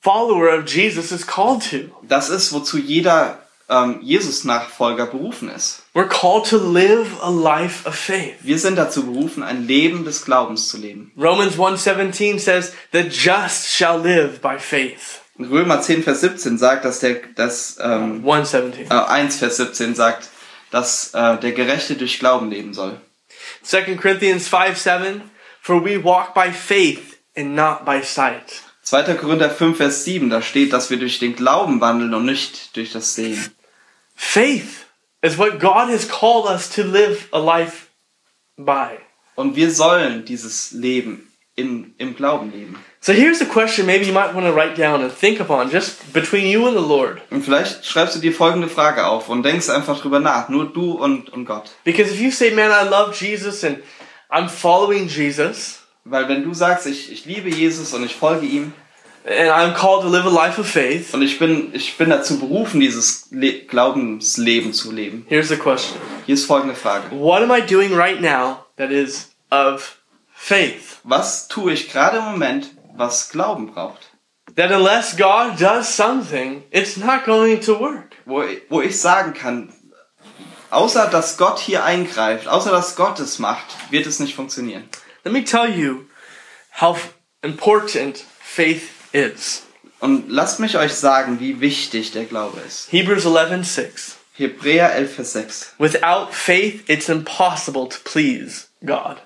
follower of Jesus is called to. Das ist, wozu jeder ähm, Jesus-Nachfolger berufen ist. We're called to live a life of faith. Wir sind dazu berufen, ein Leben des Glaubens zu leben. Romans 1:17 says, "The just shall live by faith." Römer 10, Vers 17 sagt, dass der, dass, ähm, 1:17. äh, 1, Vers 17 sagt, dass äh, der Gerechte durch Glauben leben soll. 2 Corinthians 5:7, "For we walk by faith and not by sight." 2. Korinther 5, Vers 7, da steht, dass wir durch den Glauben wandeln und nicht durch das Sehen. Faith is what God has called us to live a life by. Und wir sollen dieses Leben in, im Glauben leben. So here's a question maybe you might want to write down and think upon just between you and the Lord. Und vielleicht schreibst du dir folgende Frage auf und denkst einfach drüber nach, nur du und, und Gott. Because if you say, "Man, I love Jesus and I'm following Jesus Weil wenn du sagst, ich, ich liebe Jesus und ich folge ihm and I'm called to live a life of faith," und ich bin, ich bin dazu berufen, dieses Le Glaubensleben zu leben. here's the question. Hier ist folgende Frage. What am I doing right now that is of faith? Was tue ich gerade im Moment, was Glauben braucht? That unless God does something, it's not going to work. Wo, wo ich sagen kann, außer dass Gott hier eingreift, außer dass Gott es macht, wird es nicht funktionieren. Let me tell you how important faith is. Und lasst mich euch sagen, wie wichtig der Glaube ist. Hebrews 11:6. Hebräer 11, Vers 6. Without faith, it's impossible to please God.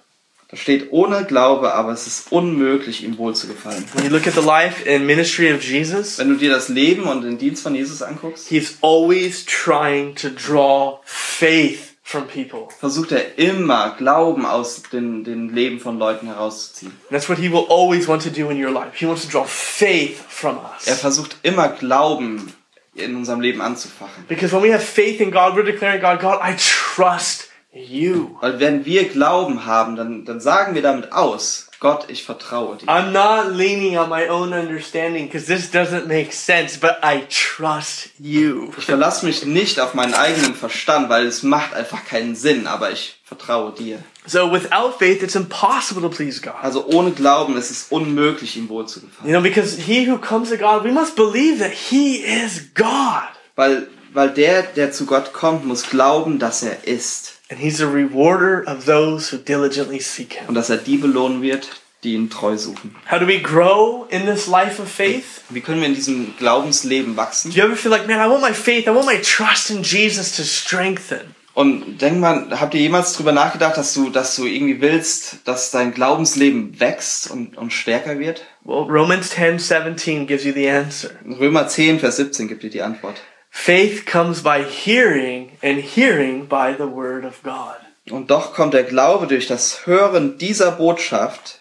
Da steht, ohne Glaube, aber es ist unmöglich, ihm wohl zu gefallen. When you look at the life and ministry of Jesus, Wenn du dir das Leben und den Dienst von Jesus anguckst, he's always trying to draw faith from people. versucht er immer Glauben aus den, den Leben von Leuten herauszuziehen. And that's what he will always want to do in your life. He wants to draw faith from Er us. versucht immer Glauben in unserem Leben anzufachen. Because when we have faith in God, we're declaring, God, God, I trust you. Weil wenn wir Glauben haben, dann, dann sagen wir damit aus, Gott, ich vertraue dir. I'm not leaning on my own understanding because this doesn't make sense, but I trust you. Ich verlasse mich nicht auf meinen eigenen Verstand, weil es macht einfach keinen Sinn, aber ich vertraue dir. So without faith, it's impossible to please God. Also ohne Glauben ist es unmöglich, ihm wohl zu gefallen. You know, because he who comes to God, we must believe that he is God. Weil, weil der, der zu Gott kommt, muss glauben, dass er ist. And he's a rewarder of those who diligently seek him. Und dass er die belohnen wird, die ihn treu suchen. How do we grow in this life of faith? Wie können wir in diesem Glaubensleben wachsen? Do you ever feel like, man, I want my faith, I want my trust in Jesus to strengthen? Und denk mal, habt ihr jemals drüber nachgedacht, dass du, dass du irgendwie willst, dass dein Glaubensleben wächst und, und stärker wird? Well, Romans 10 17 gives you the answer. Römer 10, Vers 17 gibt dir die Antwort. Faith comes by hearing, and hearing by the word of God. Und doch kommt der Glaube durch das Hören dieser Botschaft,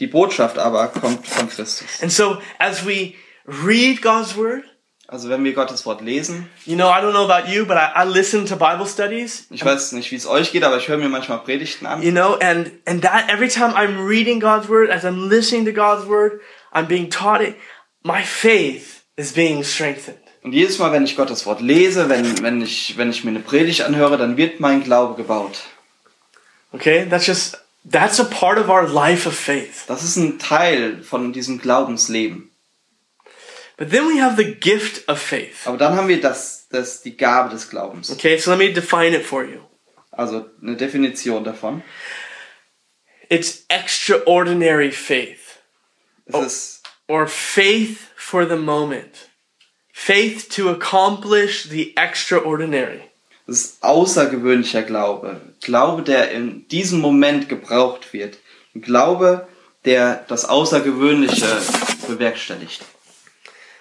die Botschaft aber kommt von Christus. And so, as we read God's word, Also wenn wir Gottes Wort lesen, you know, I don't know about you, but I, I listen to Bible studies, ich weiß nicht, wie es euch geht, aber ich höre mir manchmal Predigten an. you know, and, and that every time I'm reading God's word, as I'm listening to God's word, I'm being taught it, my faith is being strengthened. Und jedes Mal, wenn ich Gottes Wort lese, wenn, wenn, ich, wenn ich mir eine Predigt anhöre, dann wird mein Glaube gebaut. Okay? That's just, that's a part of our life of faith. Das ist ein Teil von diesem Glaubensleben. But then we have the gift of faith. Aber dann haben wir das, das, die Gabe des Glaubens. Okay, so let me define it for you. Also eine Definition davon. It's extraordinary faith Es Oh. ist or faith for the moment. Faith to accomplish the extraordinary. Es ist außergewöhnlicher Glaube. Glaube, der in diesem Moment gebraucht wird. Glaube, der das Außergewöhnliche bewerkstelligt.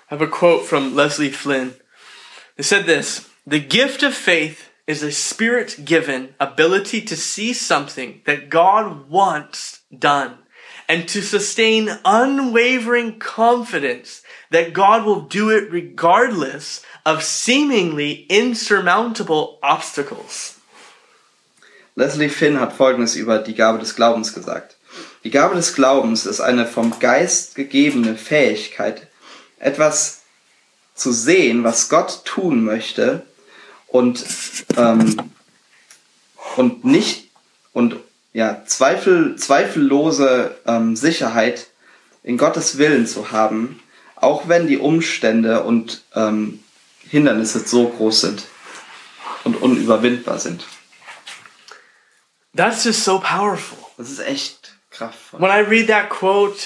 I have a quote from Leslie Flynn. They said this The gift of faith is a spirit given ability to see something that God wants done and to sustain unwavering confidence that God will do it regardless of seemingly insurmountable obstacles. Leslie Finn hat Folgendes über die Gabe des Glaubens gesagt. Die Gabe des Glaubens ist eine vom Geist gegebene Fähigkeit, etwas zu sehen, was Gott tun möchte und, ähm, und nicht und ja, Zweifel, zweifellose ähm, Sicherheit in Gottes Willen zu haben, auch wenn die Umstände und ähm, Hindernisse so groß sind und unüberwindbar sind. That's just so powerful. Das ist echt kraftvoll. When I read that quote,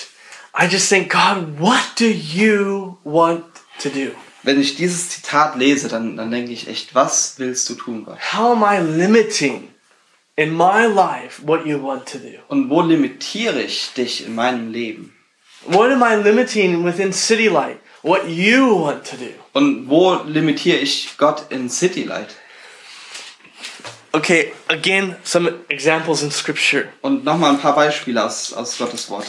I just think, God, what do you want to do? Wenn ich dieses Zitat lese, dann, dann denke ich echt, was willst du tun, Gott? How am I limiting in my life what you want to do? Und wo limitiere ich dich in meinem Leben? What am I limiting within City Light? What you want to do? Und wo limitiere ich Gott in City Light? Okay, again, some examples in Scripture. Und nochmal ein paar Beispiele aus, aus Gottes Wort.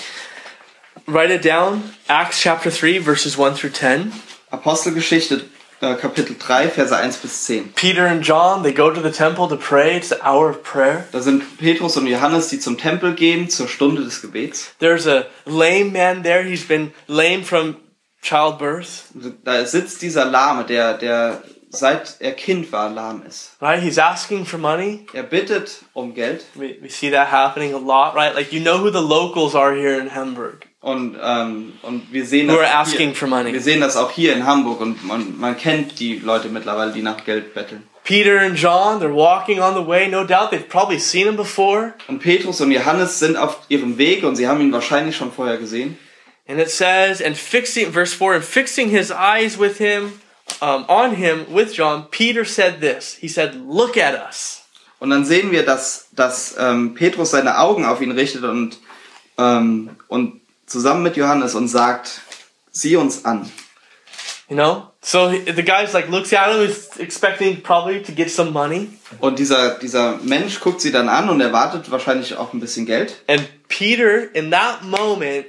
Write it down. Acts chapter 3, verses 1 through 10. Apostelgeschichte, Kapitel 3, Verse 1 bis 10. Peter and John, they go to the temple to pray. It's the hour of prayer. Da sind Petrus und Johannes, die zum Tempel gehen zur Stunde des Gebets. There's a lame man there. He's been lame from childbirth. Da sitzt dieser Lahme, der, der seit er Kind war lahm ist. Right? He's asking for money. Er bittet um Geld We, we see that happening a lot, right? Like, you know who the locals are here in Hamburg. Und, ähm, und wir sehen das asking hier, for money. wir sehen das auch hier in Hamburg und man, man kennt die Leute mittlerweile, die nach Geld betteln. Peter and John, they're walking on the way. No doubt they've probably seen him before. Und Petrus und Johannes sind auf ihrem Weg und sie haben ihn wahrscheinlich schon vorher gesehen. And it says, and fixing, verse 4, and fixing his eyes with him, um, on him with John, Peter said this. He said, Look at us. Und dann sehen wir, dass, dass ähm, Petrus seine Augen auf ihn richtet und, ähm, und zusammen mit Johannes und sagt, sieh uns an. You know? So he- the guy's like, looks at him, he's expecting probably to get some money. Und dieser, dieser Mensch guckt sie dann an und erwartet wahrscheinlich auch ein bisschen Geld. And Peter, in that moment,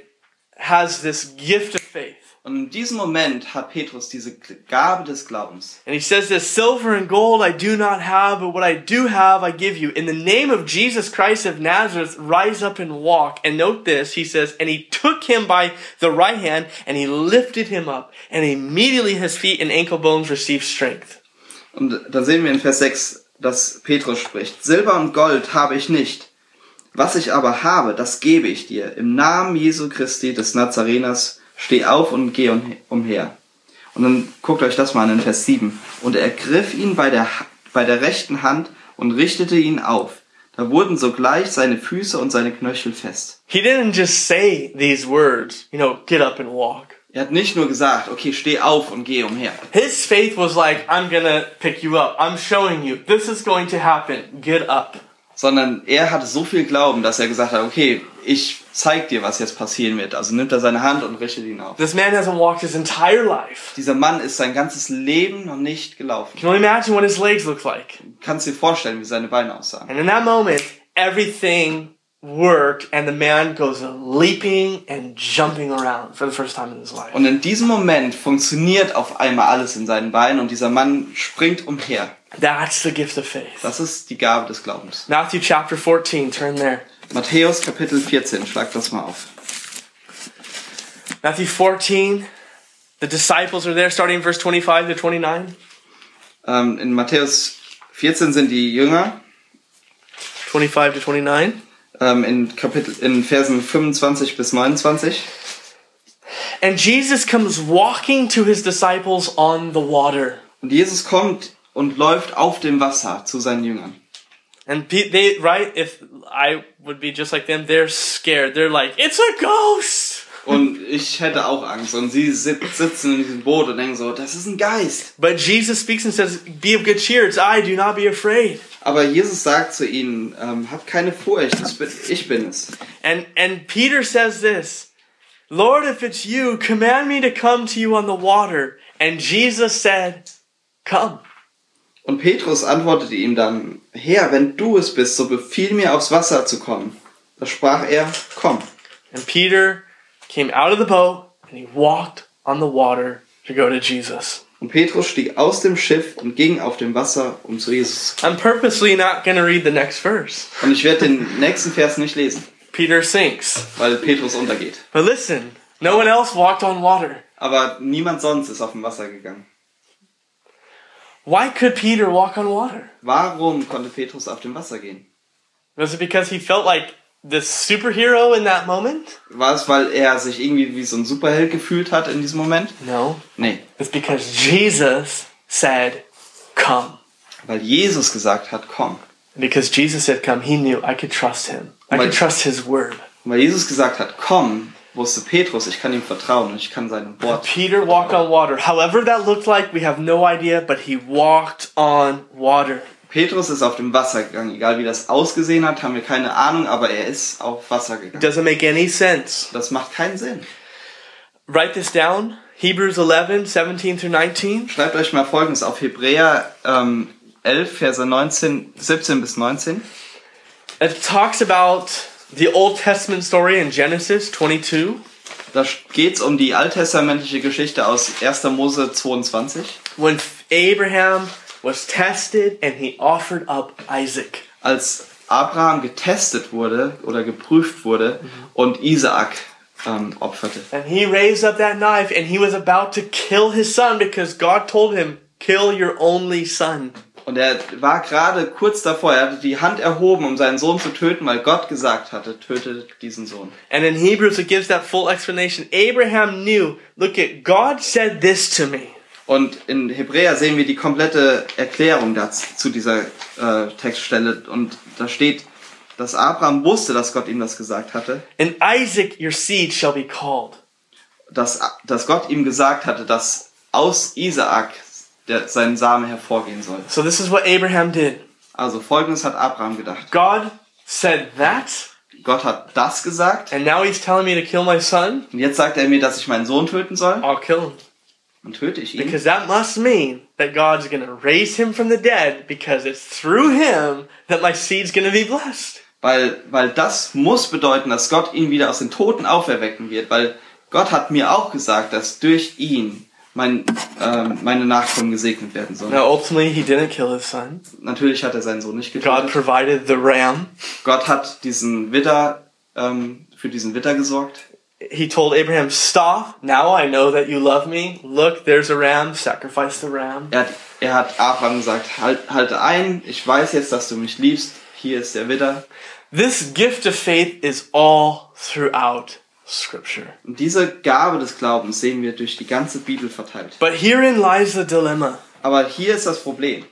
has this gift of faith. Und in diesem Moment hat Petrus diese Gabe des Glaubens. And he says this silver and gold I do not have, but what I do have I give you. In the name of Jesus Christ of Nazareth, rise up and walk. And note this, he says, and he took him by the right hand and he lifted him up. And immediately his feet and ankle bones received strength. Und da sehen wir in Vers 6, dass Petrus spricht. Silber und Gold habe ich nicht. Was ich aber habe, das gebe ich dir. Im Namen Jesu Christi des Nazareners steh auf und geh um- umher. Und dann guckt euch das mal an in Vers 7. Und er griff ihn bei der, bei der rechten Hand und richtete ihn auf. Da wurden sogleich seine Füße und seine Knöchel fest. He didn't just say these words, you know, get up and walk. Er hat nicht nur gesagt, okay, steh auf und geh umher. His faith was like, I'm gonna pick you up. I'm showing you. This is going to happen. Get up. Sondern er hatte so viel Glauben, dass er gesagt hat, okay, ich zeig dir, was jetzt passieren wird. Also nimmt er seine Hand und richtet ihn auf. This man hasn't walked his entire life. Dieser Mann ist sein ganzes Leben noch nicht gelaufen. You can only imagine what his legs look like. Du kannst dir vorstellen, wie seine Beine aussahen. And in that moment, everything worked, and the man goes leaping and jumping around for the first time in his life. Und in diesem Moment funktioniert auf einmal alles in seinen Beinen und dieser Mann springt umher. That's the gift of faith. Das ist die Gabe des Glaubens. Matthew chapter 14, turn there. Matthäus Kapitel 14, schlag das mal auf. Matthew 14, the disciples are there, starting in verse 25 to 29. Ähm, in Matthäus 14 sind die Jünger, 25 to 29. ähm, in, Kapitel, in Versen 25 bis 29. And Jesus comes walking to his disciples on the water. Und Jesus kommt und läuft auf dem Wasser zu seinen Jüngern. And they, right, if I would be just like them, they're scared. They're like, it's a ghost! Und ich hätte auch Angst. Und sie sit sitzen in diesem Boot und denken so, das ist ein Geist. But Jesus speaks and says, Be of good cheer, it's I, do not be afraid. Aber Jesus sagt zu ihnen, ähm, habt keine Furcht, ich bin es. And and Peter says this, Lord, if it's you, command me to come to you on the water. And Jesus said, Come. Und Petrus antwortete ihm dann, Herr, wenn du es bist, so befiehl mir aufs Wasser zu kommen. Da sprach er, komm. And Peter came out of the boat and he walked on the water to go to Jesus. Und Petrus stieg aus dem Schiff und ging auf dem Wasser, um zu Jesus. I'm purposely not going to read the next verse. Und ich werde den nächsten Vers nicht lesen, Peter sinks. weil Petrus untergeht. But listen, no one else walked on water. Aber niemand sonst ist auf dem Wasser gegangen. Why could Peter walk on water? Warum konnte Petrus auf dem Wasser gehen? Was it because he felt like the superhero in that moment? War es, weil er sich irgendwie wie so ein Superheld gefühlt hat in diesem Moment? No. Nee, It's because Jesus said, Come. weil Jesus gesagt hat, komm. Because Jesus said, Come, he knew I could trust him. I could trust his word. Weil Jesus gesagt hat, komm, wusste Petrus, ich kann ihm vertrauen und ich kann seinem Wort. Peter walked on water. However that looked like, we have no idea, but he walked on water. Petrus ist auf dem Wasser gegangen, egal wie das ausgesehen hat, haben wir keine Ahnung, aber er ist auf Wasser gegangen. Doesn't make any sense. Das macht keinen Sinn. Write this down Hebrews 11, 17 through 19. Schreibt euch mal folgendes auf Hebräer ähm, 11, Verse 19, 17 bis 19. It talks about the Old Testament story in Genesis 22 Da geht's um die alttestamentliche Geschichte aus 1. Mose 22, when Abraham was tested and he offered up Isaac. als Abraham getestet wurde oder geprüft wurde und Isaak ähm, opferte. And he raised up that knife and he was about to kill his son because God told him, Kill your only son. Und er war gerade kurz davor, er hatte die Hand erhoben, um seinen Sohn zu töten, weil Gott gesagt hatte, töte diesen Sohn. And in Hebrews, it gives that full explanation. Abraham knew, look at, God said this to me. Und in Hebräer sehen wir die komplette Erklärung dazu, zu dieser äh, Textstelle. Und da steht, dass Abraham wusste, dass Gott ihm das gesagt hatte, And Isaac, your seed, shall be called. dass, dass Gott ihm gesagt hatte, dass aus Isaak der, sein Same hervorgehen soll. So this is what Abraham did. Also folgendes hat Abraham gedacht. God said that, Gott hat das gesagt and now he's telling me to kill my son. und jetzt sagt er mir, dass ich meinen Sohn töten soll. I'll kill him. Dann töte ich ihn. Because that must mean that God's going to raise him from the dead because it's through him that my seed's going to be blessed. Weil, weil das muss bedeuten, dass Gott ihn wieder aus den Toten auferwecken wird. Weil Gott hat mir auch gesagt, dass durch ihn mein, ähm, meine Nachkommen gesegnet werden sollen. Now, ultimately, he didn't kill his son. Natürlich hat er seinen Sohn nicht God getötet. provided the ram. Gott hat diesen Widder, ähm, für diesen Widder gesorgt. He told Abraham, Stop. Now I know that you love me. Look, there's a ram. Sacrifice the ram. Er hat, er hat Abraham gesagt, halt, halte ein, ich weiß jetzt, dass du mich liebst. Hier ist der Widder. This gift of faith is all throughout Scripture. Und diese Gabe des Glaubens sehen wir durch die ganze Bibel verteilt. But herein lies the dilemma. Aber hier ist das Problem.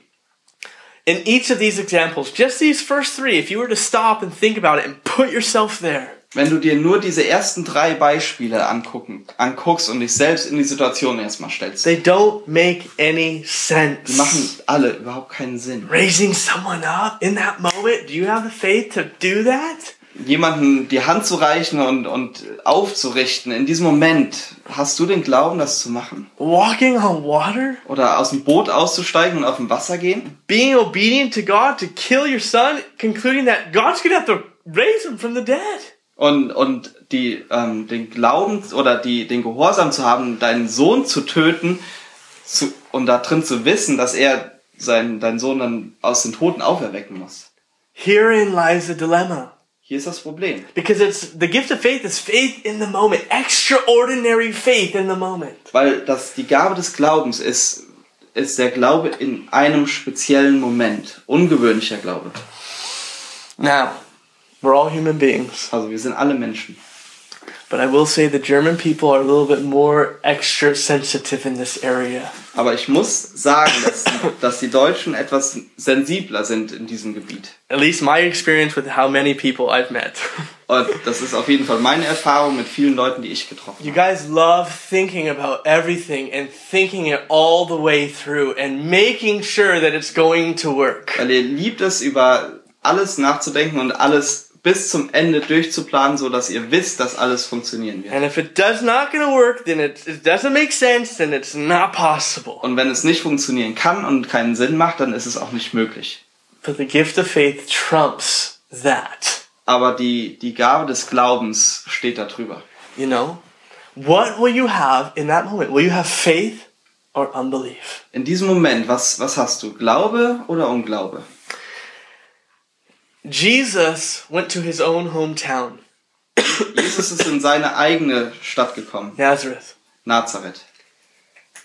In each of these examples, just these first three, if you were to stop and think about it and put yourself there, Wenn du dir nur diese ersten drei Beispiele angucken, anguckst und dich selbst in die Situation erstmal stellst, they don't make any die sense. machen alle überhaupt keinen Sinn. Raising someone up in that moment, do you have the faith to do that? Jemanden die Hand zu reichen und, und aufzurichten, in diesem Moment, hast du den Glauben, das zu machen? Walking on water? Oder aus dem Boot auszusteigen und auf dem Wasser gehen? Being obedient to God to kill your son, concluding that God's gonna have to raise him from the dead? Und, und die, ähm, den Glauben oder die, den Gehorsam zu haben, deinen Sohn zu töten zu, und da drin zu wissen, dass er seinen, deinen Sohn dann aus den Toten auferwecken muss. Herein lies the dilemma. Hier ist das Problem. Because it's the gift of faith is faith in the moment, extraordinary faith in the moment. Weil das, die Gabe des Glaubens ist, ist der Glaube in einem speziellen Moment. Ungewöhnlicher Glaube. Now, we're all human beings. Also wir sind alle Menschen. But I will say the German people are a little bit more extra sensitive in this area. Aber ich muss sagen, dass, dass die Deutschen etwas sensibler sind in diesem Gebiet. At least my experience with how many people I've met. Und das ist auf jeden Fall meine Erfahrung mit vielen Leuten, die ich getroffen You habe. guys love thinking about everything and thinking it all the way through and making sure that it's going to work. Weil ihr liebt es, über alles nachzudenken und alles bis zum Ende durchzuplanen, so dass ihr wisst, dass alles funktionieren wird. And if it does not gonna work, then it, it doesn't make sense, then it's not possible. Und wenn es nicht funktionieren kann und keinen Sinn macht, dann ist es auch nicht möglich. But the gift of faith trumps that. Aber die, die Gabe des Glaubens steht da drüber. You know? What will you have in that moment? Will you have faith or unbelief? In diesem Moment, was, was hast du? Glaube oder Unglaube? Jesus went to his own hometown, Jesus ist in seine eigene Stadt gekommen, Nazareth. Nazareth.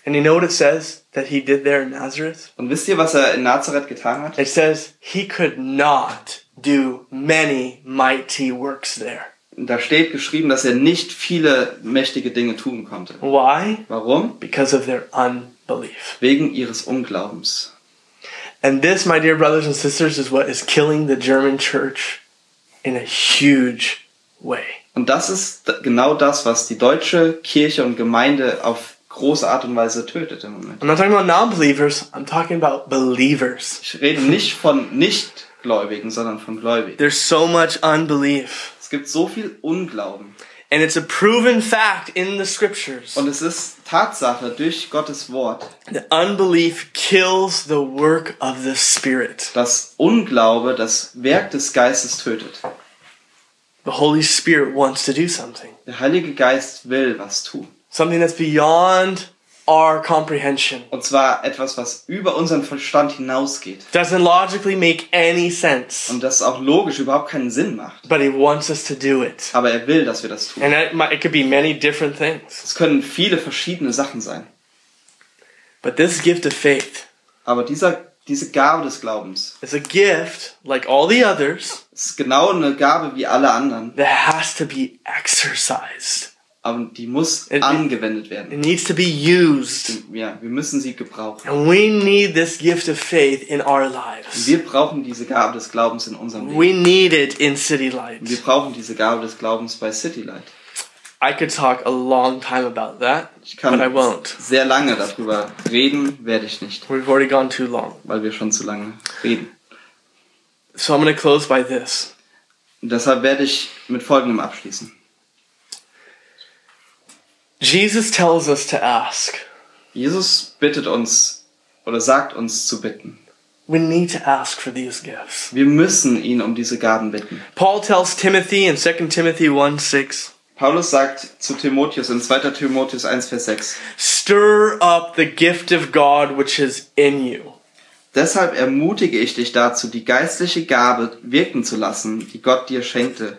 And you know what it says that he did there in Nazareth? Und wisst ihr, was er in Nazareth getan hat? It says he could not do many mighty works there. Da steht geschrieben, dass er nicht viele mächtige Dinge tun konnte. Why? Warum? Because of their unbelief. Wegen ihres Unglaubens. And this, my dear brothers and sisters, is what is killing the German church in a huge way. Und das ist genau das, was die deutsche Kirche und Gemeinde auf große Art und Weise tötet im Moment. I'm not talking about non believers, I'm talking about believers. Ich rede nicht von Nichtgläubigen, sondern von Gläubigen. There's so much unbelief. Es gibt so viel Unglauben. And it's a proven fact in the scriptures Und es ist Tatsache durch Gottes Wort, that unbelief kills the work of the Spirit. Das Unglaube das Werk des Geistes tötet. The Holy Spirit wants to do something, Der Heilige Geist will was tun. something that's beyond our comprehension. Und zwar etwas, was über unseren Verstand hinausgeht. Doesn't logically make any sense, Und das auch logisch überhaupt keinen Sinn macht. but He wants us to do it. Aber er will, dass wir das tun. And might, it could be many different things. Es können viele verschiedene Sachen sein. But this gift of faith Aber dieser, diese Gabe des Glaubens is a gift, like all the others, ist genau eine Gabe wie alle anderen. that has to be exercised. Aber die muss It- angewendet It werden. needs to be used. Ja, wir müssen sie gebrauchen. And we need this gift of faith in our lives. Wir brauchen diese Gabe des Glaubens in unserem Leben. We need it in City Wir Light. brauchen diese Gabe des Glaubens bei City Light. I could talk a long time about that, Ich kann but I won't. sehr lange darüber reden, werde ich nicht, We've already gone too long. weil wir schon zu lange reden. So I'm going to close by this. Und deshalb werde ich mit Folgendem abschließen. Jesus tells us to ask. Jesus bittet uns oder sagt uns zu bitten. We need to ask for these gifts. Wir müssen ihn um diese Gaben bitten. Paul tells Timothy in 2 Timothy 1 6, Paulus sagt zu Timotheus in 2. Timotheus 1, Vers 6, Stir up the gift of God which is in you. Deshalb ermutige ich dich dazu, die geistliche Gabe wirken zu lassen, die Gott dir schenkte.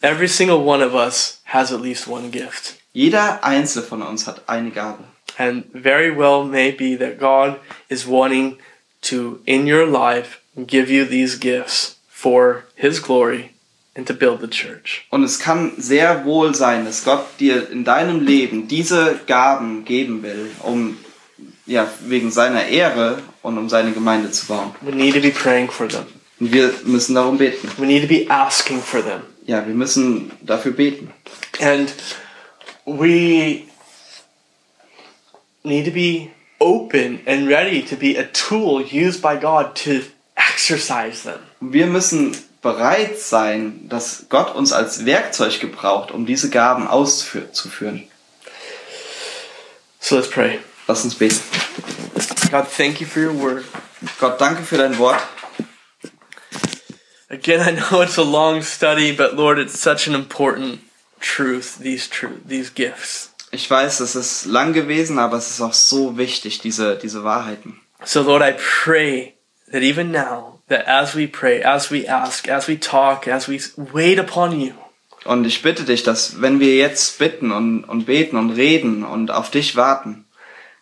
Every single one of us has at least one gift. Jeder einzelne von uns hat eine Gabe. And very well may be that God is wanting to, in your life, give you these gifts for His glory and to build the church. Und es kann sehr wohl sein, dass Gott dir in deinem Leben diese Gaben geben will, um ja, wegen seiner Ehre und um seine Gemeinde zu bauen. We need to be praying for them. Und wir müssen darum beten. We need to be asking for them. Ja, wir müssen dafür beten. And we need to be open and ready to be a tool used by God to exercise them. Wir müssen bereit sein, dass Gott uns als Werkzeug gebraucht, um diese Gaben auszuführen. So let's pray. Lass uns beten. God, thank you for your word. Gott, danke für dein Wort. Again, I know it's a long study, but Lord, it's such an important truth, these truth, these gifts. Ich weiß, es ist lang gewesen, aber es ist auch so wichtig, diese, diese Wahrheiten. So Lord, I pray that even now, that as we pray, as we ask, as we talk, as we wait upon you, Und ich bitte dich, dass wenn wir jetzt bitten und, und beten und reden und auf dich warten,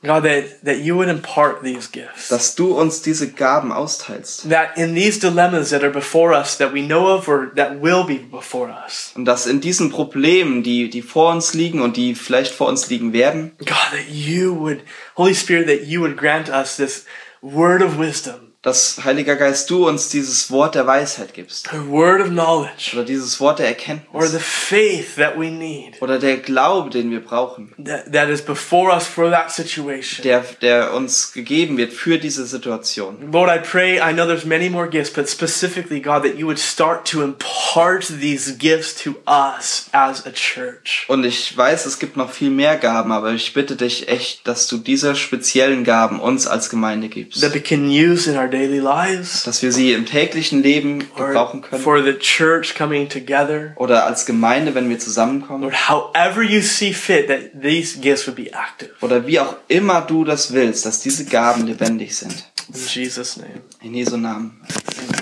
God, that, that you would impart these gifts. dass du uns diese Gaben austeilst. that in these dilemmas that are before us, that we know of or that will be before us, Und dass in diesen Problemen, die, die vor uns liegen und die vielleicht vor uns liegen werden, God, that you would, Holy Spirit, that you would grant us this word of wisdom, dass, Heiliger Geist, du uns dieses Wort der Weisheit gibst. a word of knowledge, Oder dieses Wort der or Erkenntnis. the faith that we need, Oder der Glaube, den wir brauchen. that, that is before us for that situation. Der, der uns gegeben wird für diese Situation. Lord, I pray, I know there's many more gifts, but specifically, God, that you would start to impart these gifts to us as a church. Und ich weiß, es gibt noch viel mehr Gaben, aber ich bitte dich echt, dass du diese speziellen Gaben uns als Gemeinde gibst. That we can use in our lives, Dass wir sie im täglichen Leben gebrauchen können. for the church coming together. Oder als Gemeinde, wenn wir zusammenkommen. Lord, however you see fit, that these gifts would be active. Oder wie auch immer du das willst, dass diese Gaben lebendig sind. In Jesus' name. In Jesu Namen.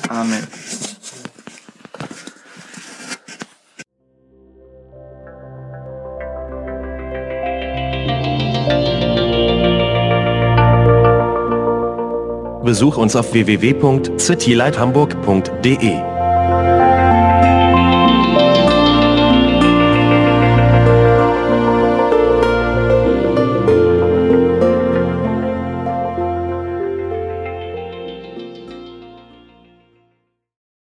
Amen. Besuch uns auf www.citylighthamburg.de.